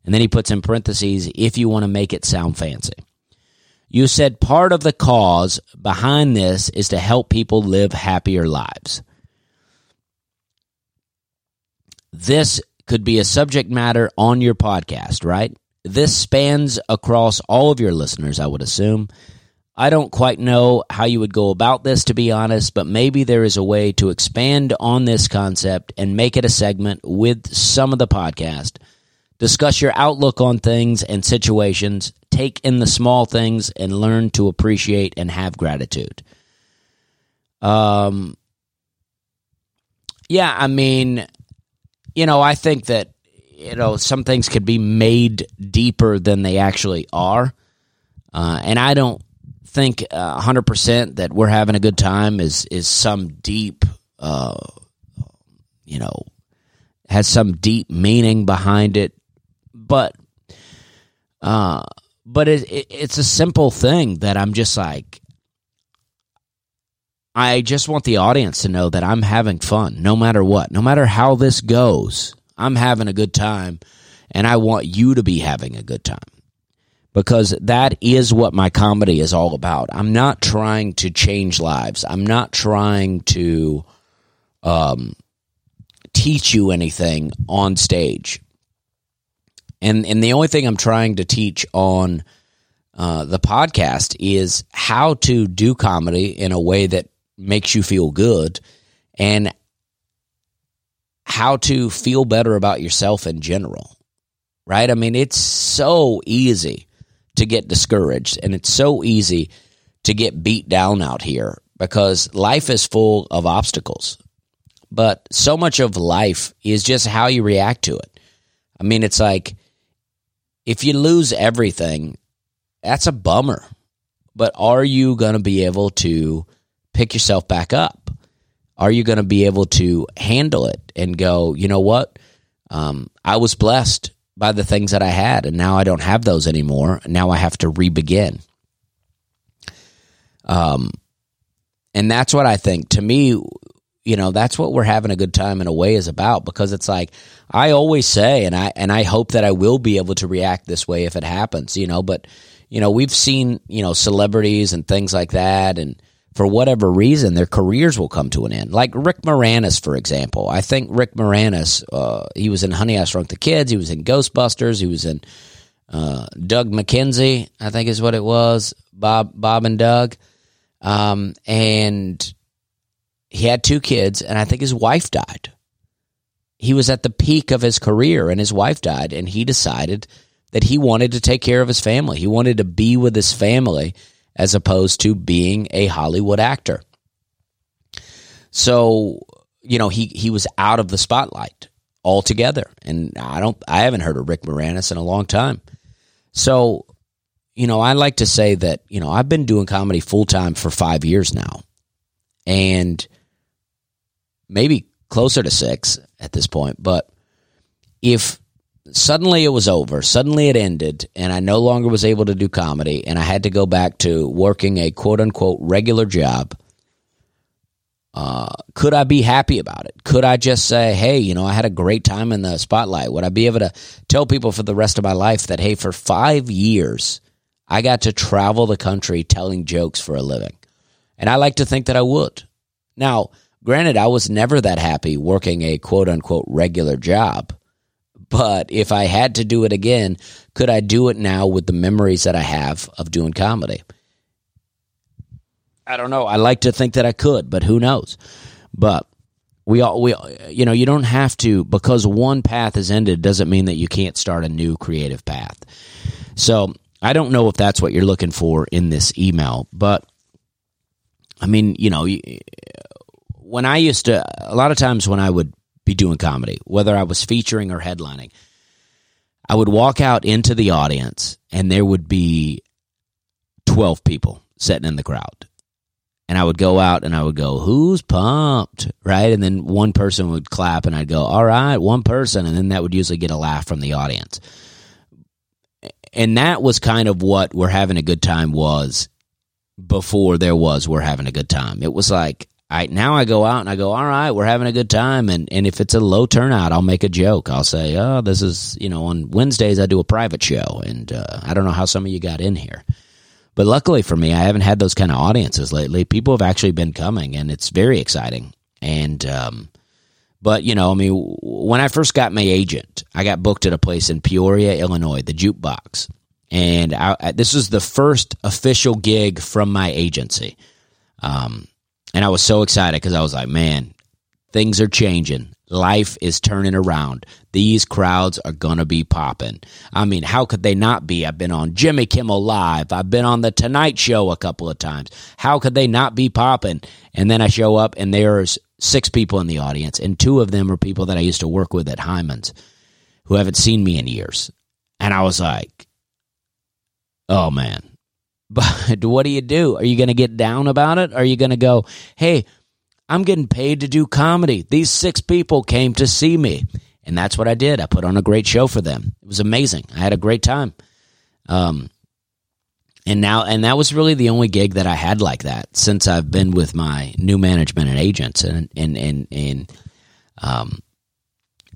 And then he puts in parentheses, if you want to make it sound fancy. You said part of the cause behind this is to help people live happier lives. This could be a subject matter on your podcast, right? This spans across all of your listeners, I would assume. I don't quite know how you would go about this, to be honest, but maybe there is a way to expand on this concept and make it a segment with some of the podcast. Discuss your outlook on things and situations, take in the small things, and learn to appreciate and have gratitude. Um, yeah, I mean, you know, I think that you know some things could be made deeper than they actually are, uh, and I don't think hundred percent that we're having a good time is is some deep, uh, you know, has some deep meaning behind it, but, uh, but it, it, it's a simple thing that I'm just like. I just want the audience to know that I'm having fun no matter what, no matter how this goes. I'm having a good time, and I want you to be having a good time because that is what my comedy is all about. I'm not trying to change lives. I'm not trying to um, teach you anything on stage. And and the only thing I'm trying to teach on uh, the podcast is how to do comedy in a way that makes you feel good and how to feel better about yourself in general. Right? I mean, it's so easy to get discouraged and it's so easy to get beat down out here because life is full of obstacles. But so much of life is just how you react to it. I mean, it's like if you lose everything, that's a bummer. But are you going to be able to pick yourself back up? Are you going to be able to handle it and go, you know what? Um, I was blessed by the things that I had, and now I don't have those anymore. Now I have to re-begin. Um, and that's what I think. To me, you know, that's what we're having a good time in a way is about because it's like I always say, and I and I hope that I will be able to react this way if it happens. You know, but you know, we've seen you know celebrities and things like that, and for whatever reason, their careers will come to an end. Like Rick Moranis, for example. I think Rick Moranis, uh, he was in Honey, I Shrunk the Kids. He was in Ghostbusters. He was in uh, Doug McKenzie, I think is what it was. Bob, Bob and Doug. Um, and he had two kids, and I think his wife died. He was at the peak of his career, and his wife died, and he decided that he wanted to take care of his family. He wanted to be with his family as opposed to being a Hollywood actor. So, you know, he, he was out of the spotlight altogether. And I don't I haven't heard of Rick Moranis in a long time. So, you know, I like to say that, you know, I've been doing comedy full time for five years now. And maybe closer to six at this point. But if suddenly it was over. Suddenly it ended, and I no longer was able to do comedy, and I had to go back to working a quote unquote regular job. Uh, could I be happy about it? Could I just say, hey, you know, I had a great time in the spotlight? Would I be able to tell people for the rest of my life that, hey, for five years, I got to travel the country telling jokes for a living? And I like to think that I would. Now, granted, I was never that happy working a quote unquote regular job. But if I had to do it again, could I do it now with the memories that I have of doing comedy? I don't know. I like to think that I could, but who knows? But we all we you know you don't have to because one path is ended doesn't mean that you can't start a new creative path. So I don't know if that's what you're looking for in this email, but I mean, you know, when I used to a lot of times when I would be doing comedy, whether I was featuring or headlining. I would walk out into the audience and there would be 12 people sitting in the crowd. And I would go out and I would go, Who's pumped? Right. And then one person would clap and I'd go, All right, one person. And then that would usually get a laugh from the audience. And that was kind of what we're having a good time was before there was we're having a good time. It was like, I now I go out and I go, all right, we're having a good time, and and if it's a low turnout, I'll make a joke. I'll say, oh, this is you know on Wednesdays I do a private show, and uh, I don't know how some of you got in here, but luckily for me, I haven't had those kind of audiences lately. People have actually been coming, and it's very exciting. And um, but you know, I mean, when I first got my agent, I got booked at a place in Peoria, Illinois, the Jukebox, and I, this was the first official gig from my agency. Um, and I was so excited because I was like, man, things are changing. Life is turning around. These crowds are going to be popping. I mean, how could they not be? I've been on Jimmy Kimmel Live. I've been on The Tonight Show a couple of times. How could they not be popping? And then I show up and there's six people in the audience, and two of them are people that I used to work with at Hyman's who haven't seen me in years. And I was like, oh man, but what do you do? Are you going to get down about it? Are you going to go, hey, I'm getting paid to do comedy. These six people came to see me. And that's what I did. I put on a great show for them. It was amazing. I had a great time. Um, and now, and that was really the only gig that I had like that since I've been with my new management and agents. And, and, and, and, um,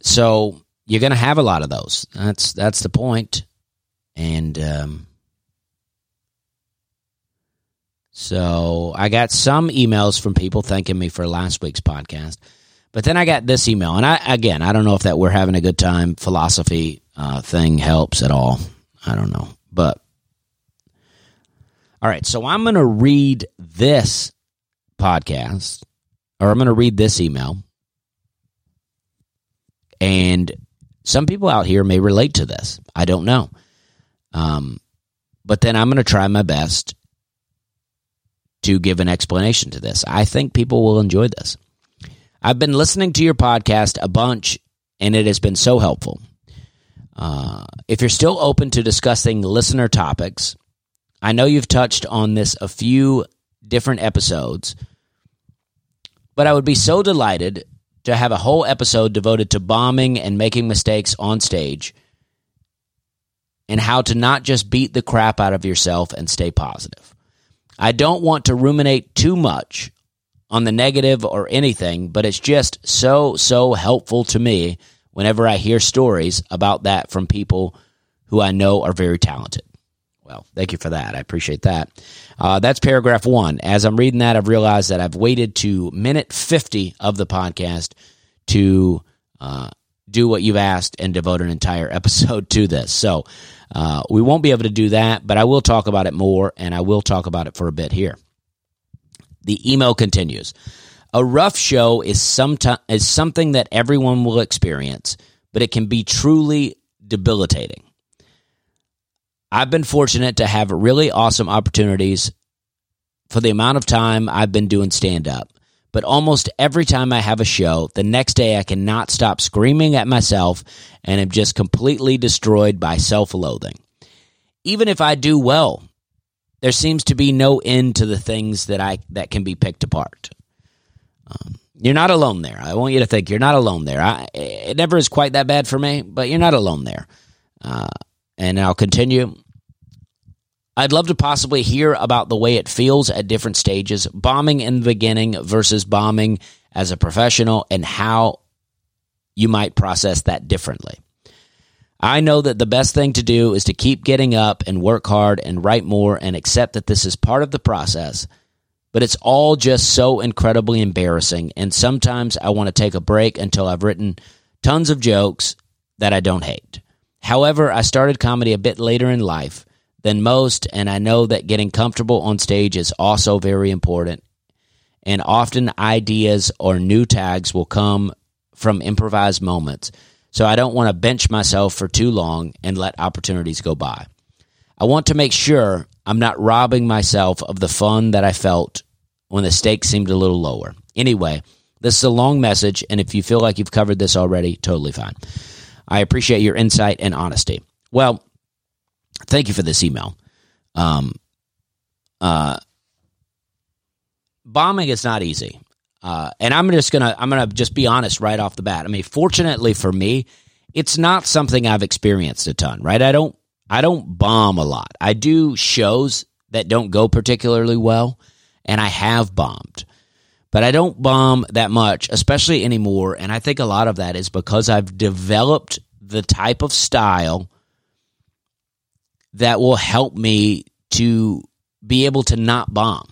so you're going to have a lot of those. That's, that's the point. And, um, so I got some emails from people thanking me for last week's podcast. But then I got this email, and I again I don't know if that we're having a good time philosophy uh, thing helps at all. I don't know, but all right. So I'm going to read this podcast, or I'm going to read this email, and some people out here may relate to this. I don't know, um, but then I'm going to try my best to give an explanation to this. I think people will enjoy this. I've been listening to your podcast a bunch, and it has been so helpful. Uh, if you're still open to discussing listener topics, I know you've touched on this a few different episodes, but I would be so delighted to have a whole episode devoted to bombing and making mistakes on stage and how to not just beat the crap out of yourself and stay positive. I don't want to ruminate too much on the negative or anything, but it's just so, so helpful to me whenever I hear stories about that from people who I know are very talented. Well, thank you for that. I appreciate that. Uh, that's paragraph one. As I'm reading that, I've realized that I've waited to minute 50 of the podcast to uh, do what you've asked and devote an entire episode to this. So uh, we won't be able to do that, but I will talk about it more, and I will talk about it for a bit here. The email continues. A rough show is, someti- is something that everyone will experience, but it can be truly debilitating. I've been fortunate to have really awesome opportunities for the amount of time I've been doing stand up. But almost every time I have a show, the next day I cannot stop screaming at myself and am just completely destroyed by self loathing. Even if I do well, there seems to be no end to the things that I that can be picked apart. Um, you're not alone there. I want you to think you're not alone there. I, it never is quite that bad for me, but you're not alone there. Uh, and I'll continue. I'd love to possibly hear about the way it feels at different stages, bombing in the beginning versus bombing as a professional, and how you might process that differently. I know that the best thing to do is to keep getting up and work hard and write more and accept that this is part of the process. But it's all just so incredibly embarrassing. And sometimes I want to take a break until I've written tons of jokes that I don't hate. However, I started comedy a bit later in life than most, and I know that getting comfortable on stage is also very important. And often ideas or new tags will come from improvised moments. So I don't want to bench myself for too long and let opportunities go by. I want to make sure I'm not robbing myself of the fun that I felt when the stakes seemed a little lower. Anyway, this is a long message, and if you feel like you've covered this already, totally fine. I appreciate your insight and honesty. Well, thank you for this email. Um, uh, bombing is not easy. Uh, and I'm just gonna I'm gonna just be honest right off the bat. I mean, fortunately for me, it's not something I've experienced a ton. Right? I don't I don't bomb a lot. I do shows that don't go particularly well, and I have bombed, but I don't bomb that much, especially anymore. And I think a lot of that is because I've developed the type of style that will help me to be able to not bomb.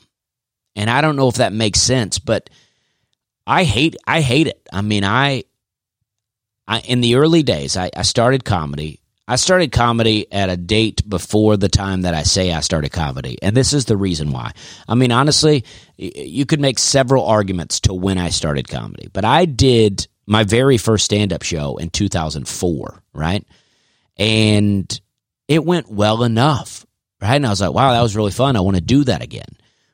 And I don't know if that makes sense, but I hate I hate it. I mean, I I in the early days, I, I started comedy. I started comedy at a date before the time that I say I started comedy. And this is the reason why. I mean, honestly, you could make several arguments to when I started comedy, but I did my very first stand up show in 2004, right? And it went well enough, right? And I was like, wow, that was really fun. I want to do that again.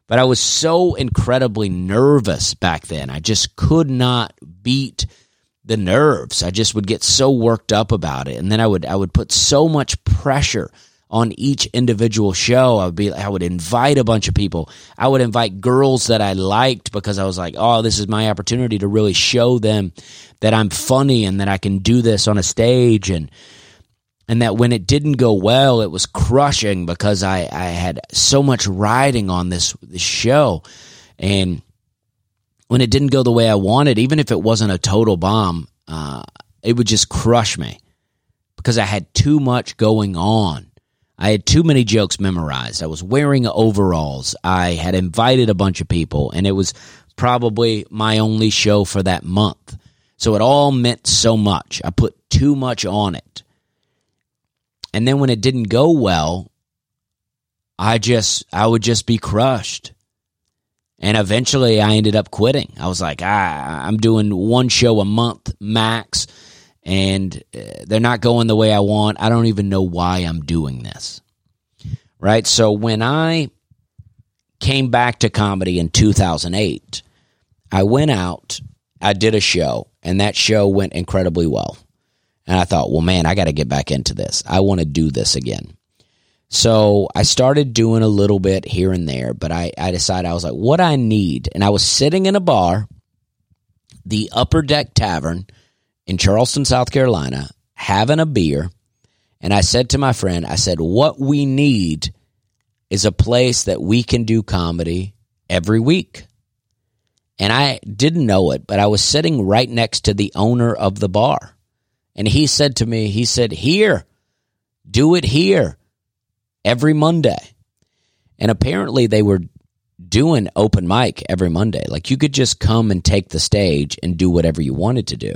But I was so incredibly nervous back then. I just could not beat the nerves. I just would get so worked up about it. And then I would I would put so much pressure on each individual show. I would be I would invite a bunch of people. I would invite girls that I liked because I was like, "Oh, this is my opportunity to really show them that I'm funny and that I can do this on a stage and and that when it didn't go well, it was crushing because I, I had so much riding on this, this show. And when it didn't go the way I wanted, even if it wasn't a total bomb, uh, it would just crush me because I had too much going on. I had too many jokes memorized. I was wearing overalls. I had invited a bunch of people, and it was probably my only show for that month. So it all meant so much. I put too much on it. And then when it didn't go well, I just I would just be crushed. And eventually I ended up quitting. I was like, ah, I'm doing one show a month max and uh, they're not going the way I want. I don't even know why I'm doing this. Right? So when I came back to comedy in 2008, I went out, I did a show, and that show went incredibly well. And I thought, well, man, I got to get back into this. I want to do this again. So I started doing a little bit here and there, but I, I decided I was like, what I need. And I was sitting in a bar, the Upper Deck Tavern in Charleston, South Carolina, having a beer. And I said to my friend, I said, what we need is a place that we can do comedy every week. And I didn't know it, but I was sitting right next to the owner of the bar. And he said to me, he said, Here, do it here. every Monday. And apparently they were doing open mic every Monday. Like you could just come and take the stage and do whatever you wanted to do.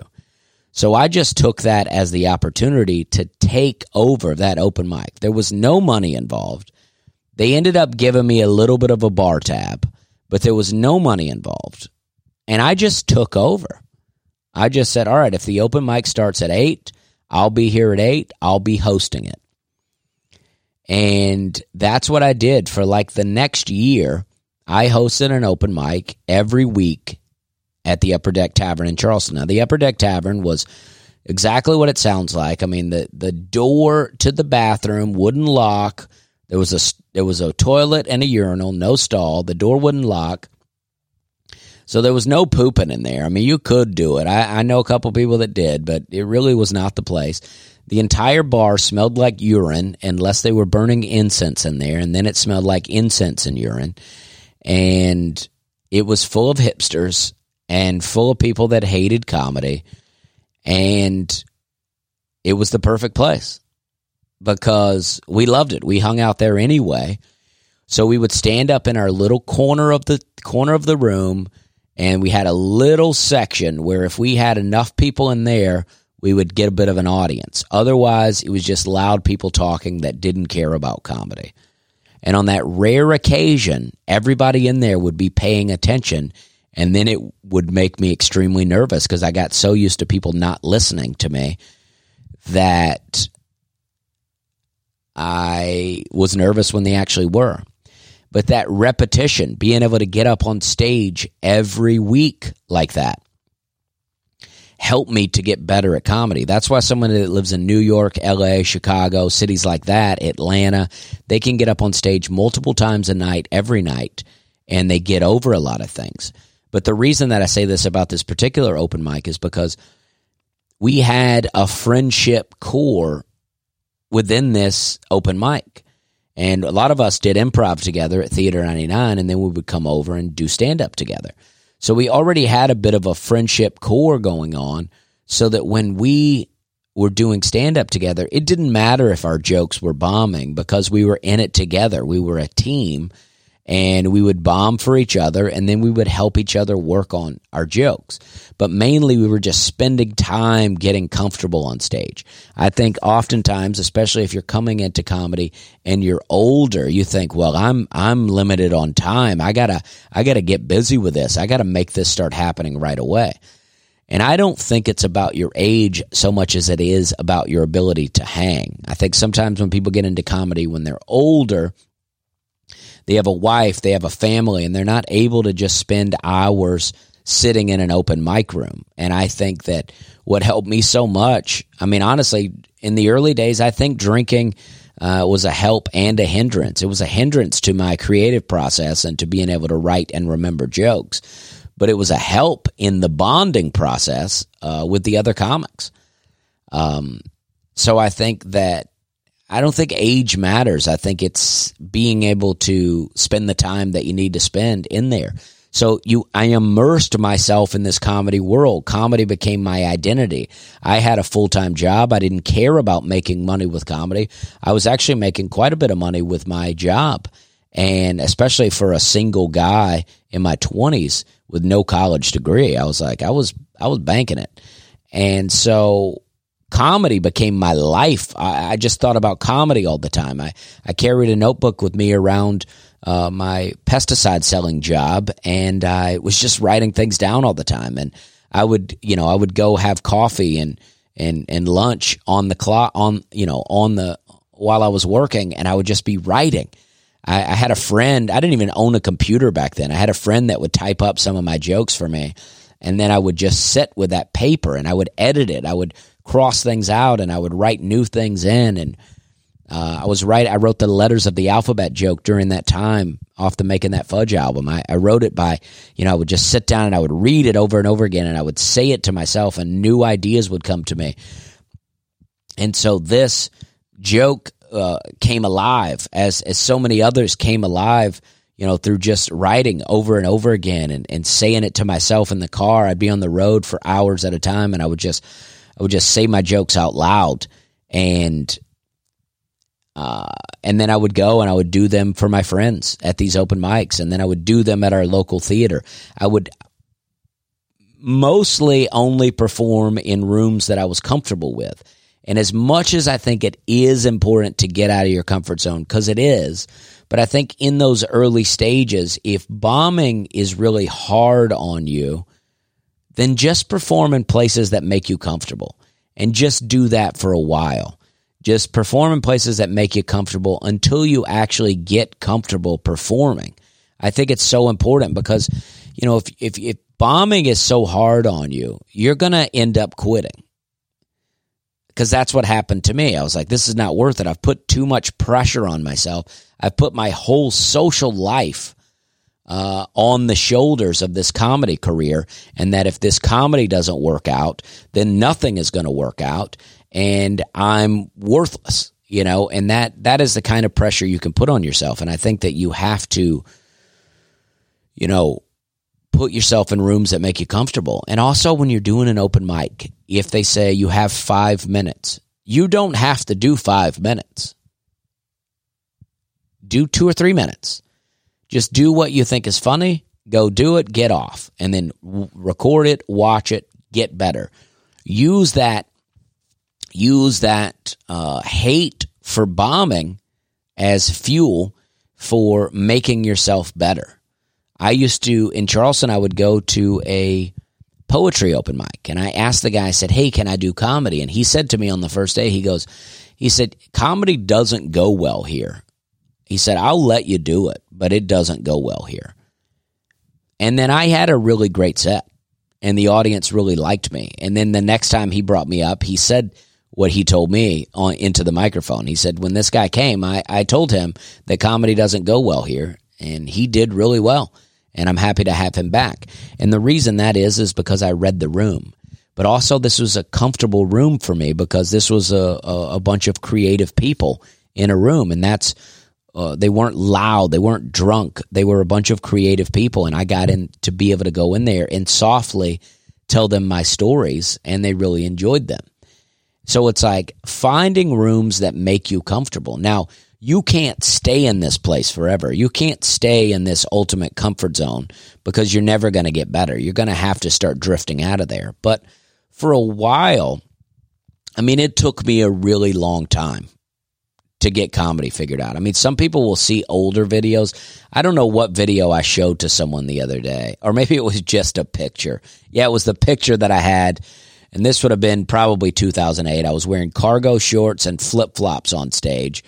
So I just took that as the opportunity to take over that open mic. There was no money involved. They ended up giving me a little bit of a bar tab, but there was no money involved. And I just took over. I just said, all right, if the open mic starts at eight, I'll be here at eight. I'll be hosting it. And that's what I did for like the next year. I hosted an open mic every week at the Upper Deck Tavern in Charleston. Now, the Upper Deck Tavern was exactly what it sounds like. I mean, the, the door to the bathroom wouldn't lock. There was a there was a toilet and a urinal, no stall. The door wouldn't lock. So there was no pooping in there. I mean, you could do it. I, I know a couple people that did, but it really was not the place. The entire bar smelled like urine unless they were burning incense in there, and then it smelled like incense and urine. And it was full of hipsters and full of people that hated comedy. And it was the perfect place because we loved it. We hung out there anyway. So we would stand up in our little corner of the corner of the room and we had a little section where if we had enough people in there, we would get a bit of an audience. Otherwise, it was just loud people talking that didn't care about comedy. And on that rare occasion, everybody in there would be paying attention. And then it would make me extremely nervous because I got so used to people not listening to me that I was nervous when they actually were. But that repetition, being able to get up on stage every week like that, helped me to get better at comedy. That's why someone that lives in New York, LA, Chicago, cities like that, Atlanta, they can get up on stage multiple times a night, every night, and they get over a lot of things. But the reason that I say this about this particular open mic is because we had a friendship core within this open mic. And a lot of us did improv together at Theater 99, and then we would come over and do stand up together. So we already had a bit of a friendship core going on, so that when we were doing stand up together, it didn't matter if our jokes were bombing because we were in it together. We were a team and we would bomb for each other and then we would help each other work on our jokes. But mainly we were just spending time getting comfortable on stage. I think oftentimes, especially if you're coming into comedy and you're older, you think, well, I'm, I'm limited on time. I gotta, I gotta get busy with this. I gotta make this start happening right away. And I don't think it's about your age so much as it is about your ability to hang. I think sometimes when people get into comedy when they're older, they have a wife, they have a family, and they're not able to just spend hours sitting in an open mic room. And I think that what helped me so much, I mean, honestly, in the early days, I think drinking uh, was a help and a hindrance. It was a hindrance to my creative process and to being able to write and remember jokes. But it was a help in the bonding process uh, with the other comics. Um, so I think that I don't think age matters. I think it's being able to spend the time that you need to spend in there. So you, I immersed myself in this comedy world. Comedy became my identity. I had a full time job. I didn't care about making money with comedy. I was actually making quite a bit of money with my job. And especially for a single guy in my twenties with no college degree, I was like, I was, I was banking it. And so comedy became my life. I, I, just thought about comedy all the time. I, I carried a notebook with me around uh, my pesticide selling job, and I was just writing things down all the time. And I would, you know, I would go have coffee and and and lunch on the clock on you know on the while I was working, and I would just be writing. I, I had a friend. I didn't even own a computer back then. I had a friend that would type up some of my jokes for me, and then I would just sit with that paper and I would edit it. I would cross things out and I would write new things in. And uh, I was right. I wrote the letters of the alphabet joke during that time off the Making That Fudge album. I, I wrote it by, you know, I would just sit down and I would read it over and over again and I would say it to myself and new ideas would come to me. And so this joke uh, came alive as, as so many others came alive you know, through just writing over and over again and, and saying it to myself in the car. I'd be on the road for hours at a time and I would just I would just say my jokes out loud. And Uh, and then I would go and I would do them for my friends at these open mics, and then I would do them at our local theater. I would mostly only perform in rooms that I was comfortable with. And as much as I think it is important to get out of your comfort zone, because it is, but I think in those early stages, if bombing is really hard on you, then just perform in places that make you comfortable and just do that for a while. Just perform in places that make you comfortable until you actually get comfortable performing. I think it's so important because, you know, if, if, if bombing is so hard on you, you're going to end up quitting. Because that's what happened to me. I was like, this is not worth it. I've put too much pressure on myself. I've put my whole social life uh, on the shoulders of this comedy career, and that if this comedy doesn't work out, then nothing is going to work out, and I'm worthless. You know, and that that is the kind of pressure you can put on yourself, and I think that you have to, you know, put yourself in rooms that make you comfortable. And also, when you're doing an open mic, if they say you have five minutes, you don't have to do five minutes. Do two or three minutes. Just do what you think is funny, go do it, get off, and then record it, watch it, get better. Use that. Use that uh, hate for bombing as fuel for making yourself better I used to in Charleston. I would go to a poetry open mic, and I asked the guy. I said, "Hey, can I do comedy?" And he said to me on the first day, he goes, "He said comedy doesn't go well here." He said, "I'll let you do it, but it doesn't go well here." And then I had a really great set, and the audience really liked me. And then the next time he brought me up, he said what he told me on into the microphone. He said, "When this guy came, I, I told him that comedy doesn't go well here, and he did really well." and I'm happy to have him back. And the reason that is is because I read the room. But also this was a comfortable room for me because this was a, a, a bunch of creative people in a room and that's uh, they weren't loud, they weren't drunk. They were a bunch of creative people and I got in to be able to go in there and softly tell them my stories and they really enjoyed them. So it's like finding rooms that make you comfortable. Now, you can't stay in this place forever. You can't stay in this ultimate comfort zone because you're never going to get better. You're going to have to start drifting out of there. But for a while, I mean, it took me a really long time to get comedy figured out. I mean, some people will see older videos. I don't know what video I showed to someone the other day, or maybe it was just a picture. Yeah, it was the picture that I had. And this would have been probably 2008. I was wearing cargo shorts and flip flops on stage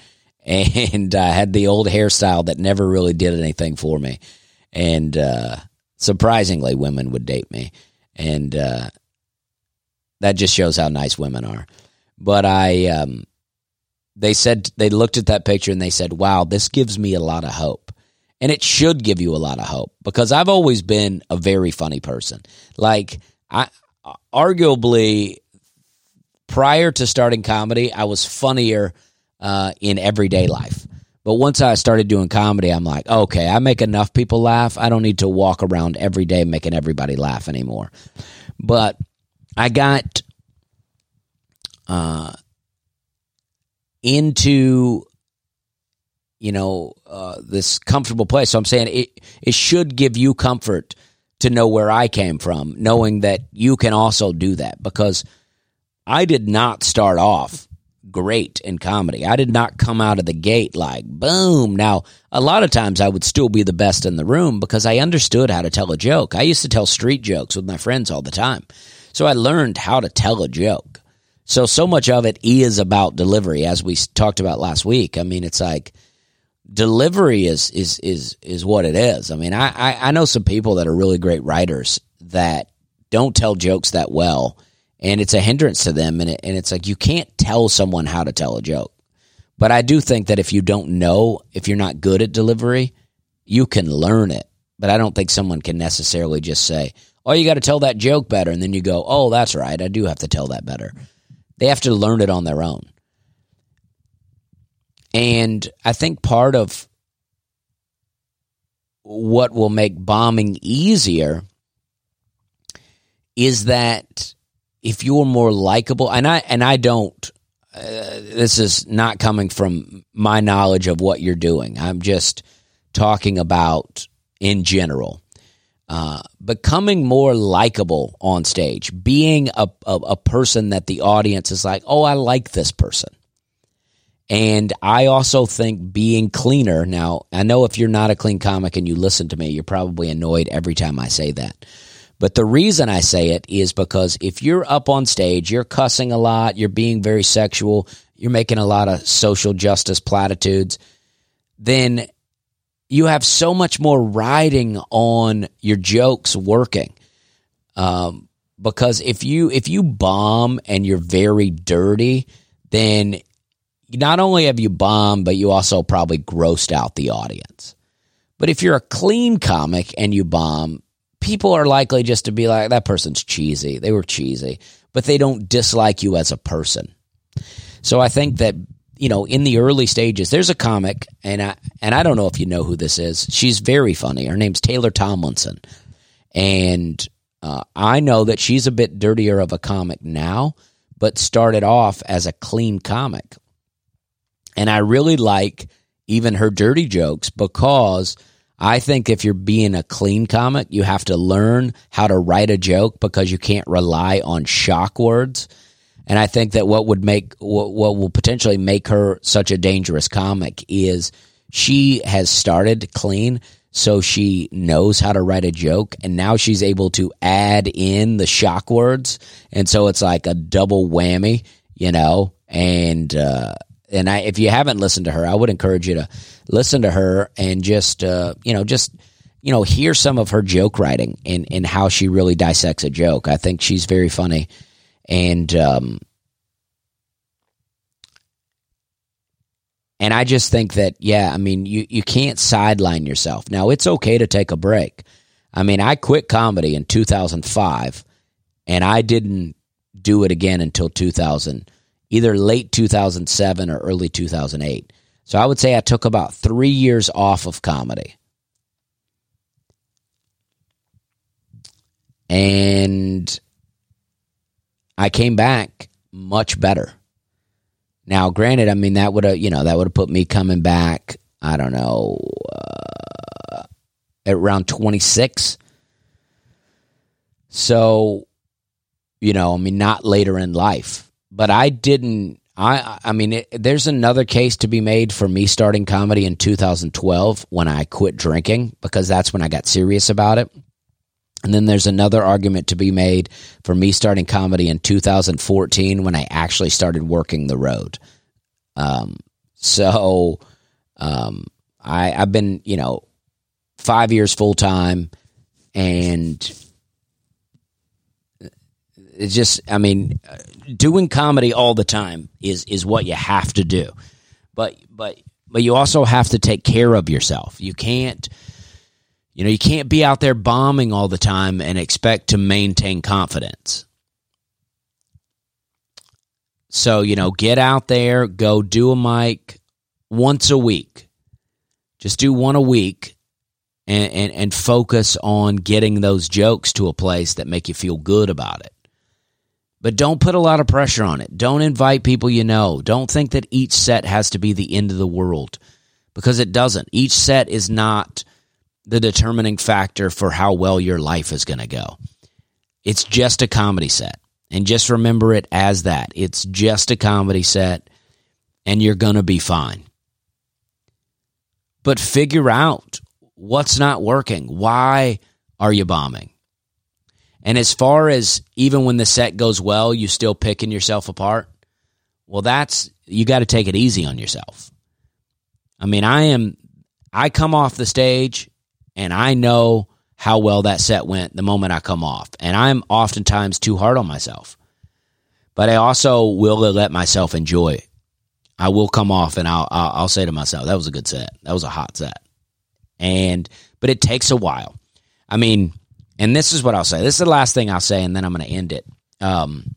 and I had the old hairstyle that never really did anything for me. And uh, surprisingly, women would date me, and uh, that just shows how nice women are. But I, um, they said they looked at that picture and they said, "Wow, this gives me a lot of hope." And it should give you a lot of hope because I've always been a very funny person. Like I, arguably, prior to starting comedy, I was funnier uh, in everyday life. But once I started doing comedy, I'm like, okay, I make enough people laugh. I don't need to walk around every day making everybody laugh anymore. But I got uh, into you know uh, this comfortable place. So I'm saying it it should give you comfort to know where I came from, knowing that you can also do that because I did not start off great in comedy. I did not come out of the gate like boom. Now, a lot of times I would still be the best in the room because I understood how to tell a joke. I used to tell street jokes with my friends all the time. So I learned how to tell a joke. So so much of it is about delivery as we talked about last week. I mean, it's like delivery is is is is what it is. I mean, I I, I know some people that are really great writers that don't tell jokes that well and it's a hindrance to them. And, it, and it's like you can't tell someone how to tell a joke. But I do think that if you don't know, if you're not good at delivery, you can learn it. But I don't think someone can necessarily just say, oh, you got to tell that joke better. And then you go, oh, that's right. I do have to tell that better. They have to learn it on their own. And I think part of what will make bombing easier is that if you're more likable, and I and I don't, uh, this is not coming from my knowledge of what you're doing. I'm just talking about in general. Uh, becoming more likable on stage, being a, a, a person that the audience is like, oh, I like this person. And I also think being cleaner. Now, I know if you're not a clean comic and you listen to me, you're probably annoyed every time I say that. But the reason I say it is because if you're up on stage, you're cussing a lot, you're being very sexual, you're making a lot of social justice platitudes, then you have so much more riding on your jokes working. Um, because if you if you bomb and you're very dirty, then not only have you bombed, but you also probably grossed out the audience. But if you're a clean comic and you bomb, people are likely just to be like, that person's cheesy. They were cheesy, but they don't dislike you as a person. So I think that, you know, in the early stages, there's a comic, and I, and I don't know if you know who this is. She's very funny. Her name's Taylor Tomlinson. And uh, I know that she's a bit dirtier of a comic now, but started off as a clean comic. And I really like even her dirty jokes because I think if you're being a clean comic, you have to learn how to write a joke because you can't rely on shock words. And I think that what would make what, what will potentially make her such a dangerous comic is she has started clean, so she knows how to write a joke, and now she's able to add in the shock words, and so it's like a double whammy, you know. And uh, and I, if you haven't listened to her, I would encourage you to listen to her and just, uh, you know, just, you know, hear some of her joke writing and, and how she really dissects a joke. I think she's very funny. And, um, and I just think that, yeah, I mean, you, you can't sideline yourself. Now, it's okay to take a break. I mean, I quit comedy in 2005 and I didn't do it again until 2000 either late 2007 or early 2008. So I would say I took about three years off of comedy. And I came back much better. Now, granted, I mean that would have you know that would have put me coming back. I don't know uh, at around twenty six. So, you know, I mean, not later in life but I didn't. I I mean, it, there's another case to be made for me starting comedy in 2012 when I quit drinking because that's when I got serious about it. And then there's another argument to be made for me starting comedy in 2014 when I actually started working the road. Um, so um, I, I've been, you know, five years full time, and it's just i mean doing comedy all the time is is what you have to do but but but you also have to take care of yourself you can't you know you can't be out there bombing all the time and expect to maintain confidence so you know get out there go do a mic once a week just do one a week and, and, and focus on getting those jokes to a place that make you feel good about it but don't put a lot of pressure on it. Don't invite people you know. Don't think that each set has to be the end of the world because it doesn't. Each set is not the determining factor for how well your life is going to go. It's just a comedy set. And just remember it as that. It's just a comedy set, and you're going to be fine. But figure out what's not working. Why are you bombing? And as far as even when the set goes well, you still picking yourself apart. Well, that's you got to take it easy on yourself. I mean, I am I come off the stage and I know how well that set went the moment I come off. And I'm oftentimes too hard on myself. But I also will let myself enjoy it. I will come off and I'll, I'll, I'll say to myself, that was a good set. That was a hot set. And but it takes a while. I mean, and this is what I'll say. This is the last thing I'll say, and then I'm going to end it. Um,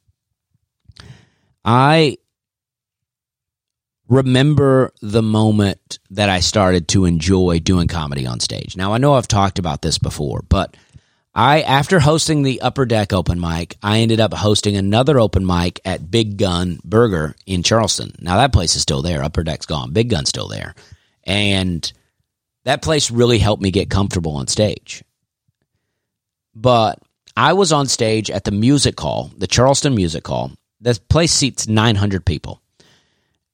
I remember the moment that I started to enjoy doing comedy on stage. Now, I know I've talked about this before, but I after hosting the Upper Deck open mic, I ended up hosting another open mic at Big Gun Burger in Charleston. Now that place is still there. Upper Deck's gone. Big Gun's still there. And that place really helped me get comfortable on stage. But I was on stage at the music hall, the Charleston Music Hall. This place seats 900 people.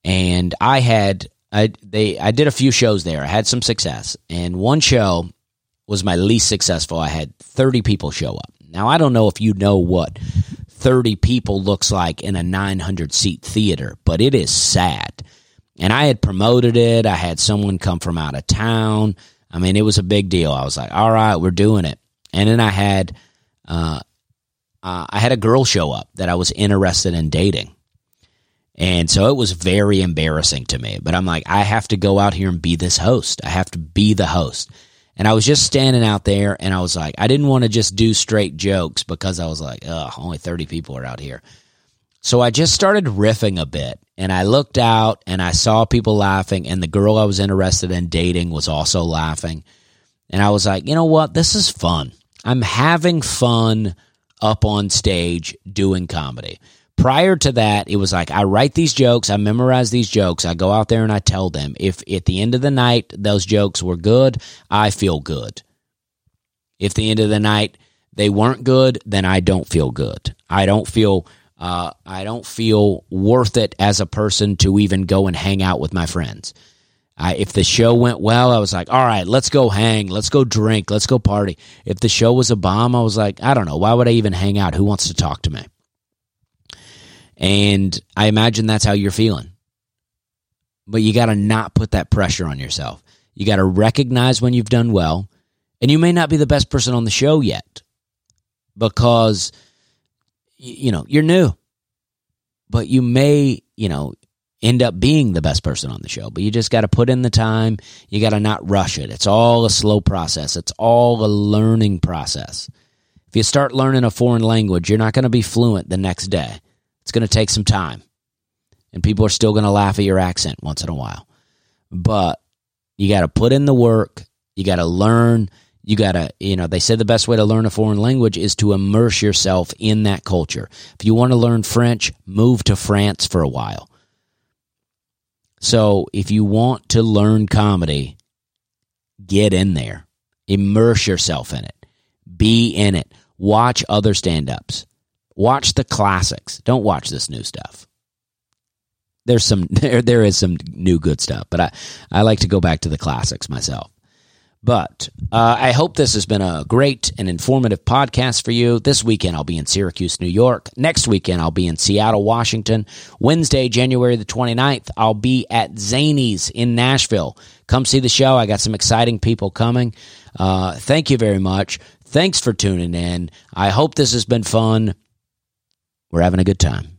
And I had I they I did a few shows there. I had some success. And one show was my least successful. I had 30 people show up. Now I don't know if you know what 30 people looks like in a 900 seat theater, but it is sad. And I had promoted it. I had someone come from out of town. I mean, it was a big deal. I was like, all right, we're doing it. And then I had, uh, uh, I had a girl show up that I was interested in dating. And so it was very embarrassing to me. But I'm like, I have to go out here and be this host. I have to be the host. And I was just standing out there and I was like, I didn't want to just do straight jokes because I was like, oh, only 30 people are out here. So I just started riffing a bit and I looked out and I saw people laughing and the girl I was interested in dating was also laughing. And I was like, you know what? This is fun. I'm having fun up on stage doing comedy. Prior to that, it was like I write these jokes, I memorize these jokes, I go out there and I tell them. If at the end of the night those jokes were good, I feel good. If the end of the night they weren't good, then I don't feel good. I don't feel uh, I don't feel worth it as a person to even go and hang out with my friends. I, if the show went well, I was like, all right, let's go hang, let's go drink, let's go party. If the show was a bomb, I was like, I don't know, why would I even hang out? Who wants to talk to me? And I imagine that's how you're feeling. But you got to not put that pressure on yourself. You got to recognize when you've done well. And you may not be the best person on the show yet because, you know, you're new. But you may, you know, end up being the best person on the show. But you just got to put in the time. You got to not rush it. It's all a slow process, it's all a learning process. If you start learning a foreign language, you're not going to be fluent the next day. It's going to take some time. And people are still going to laugh at your accent once in a while. But you got to put in the work. You got to learn. You got to, you know, they said the best way to learn a foreign language is to immerse yourself in that culture. If you want to learn French, move to France for a while. So if you want to learn comedy, get in there, immerse yourself in it, be in it, watch other stand ups. Watch the classics. Don't watch this new stuff. There's some there there is some new good stuff, but I I like to go back to the classics myself. But uh, I hope this has been a great and informative podcast for you. This weekend, I'll be in Syracuse, New York. Next weekend, I'll be in Seattle, Washington. Wednesday, January the 29th, I'll be at Zanies in Nashville. Come see the show. I got some exciting people coming. Uh, thank you very much. Thanks for tuning in. I hope this has been fun. We're having a good time.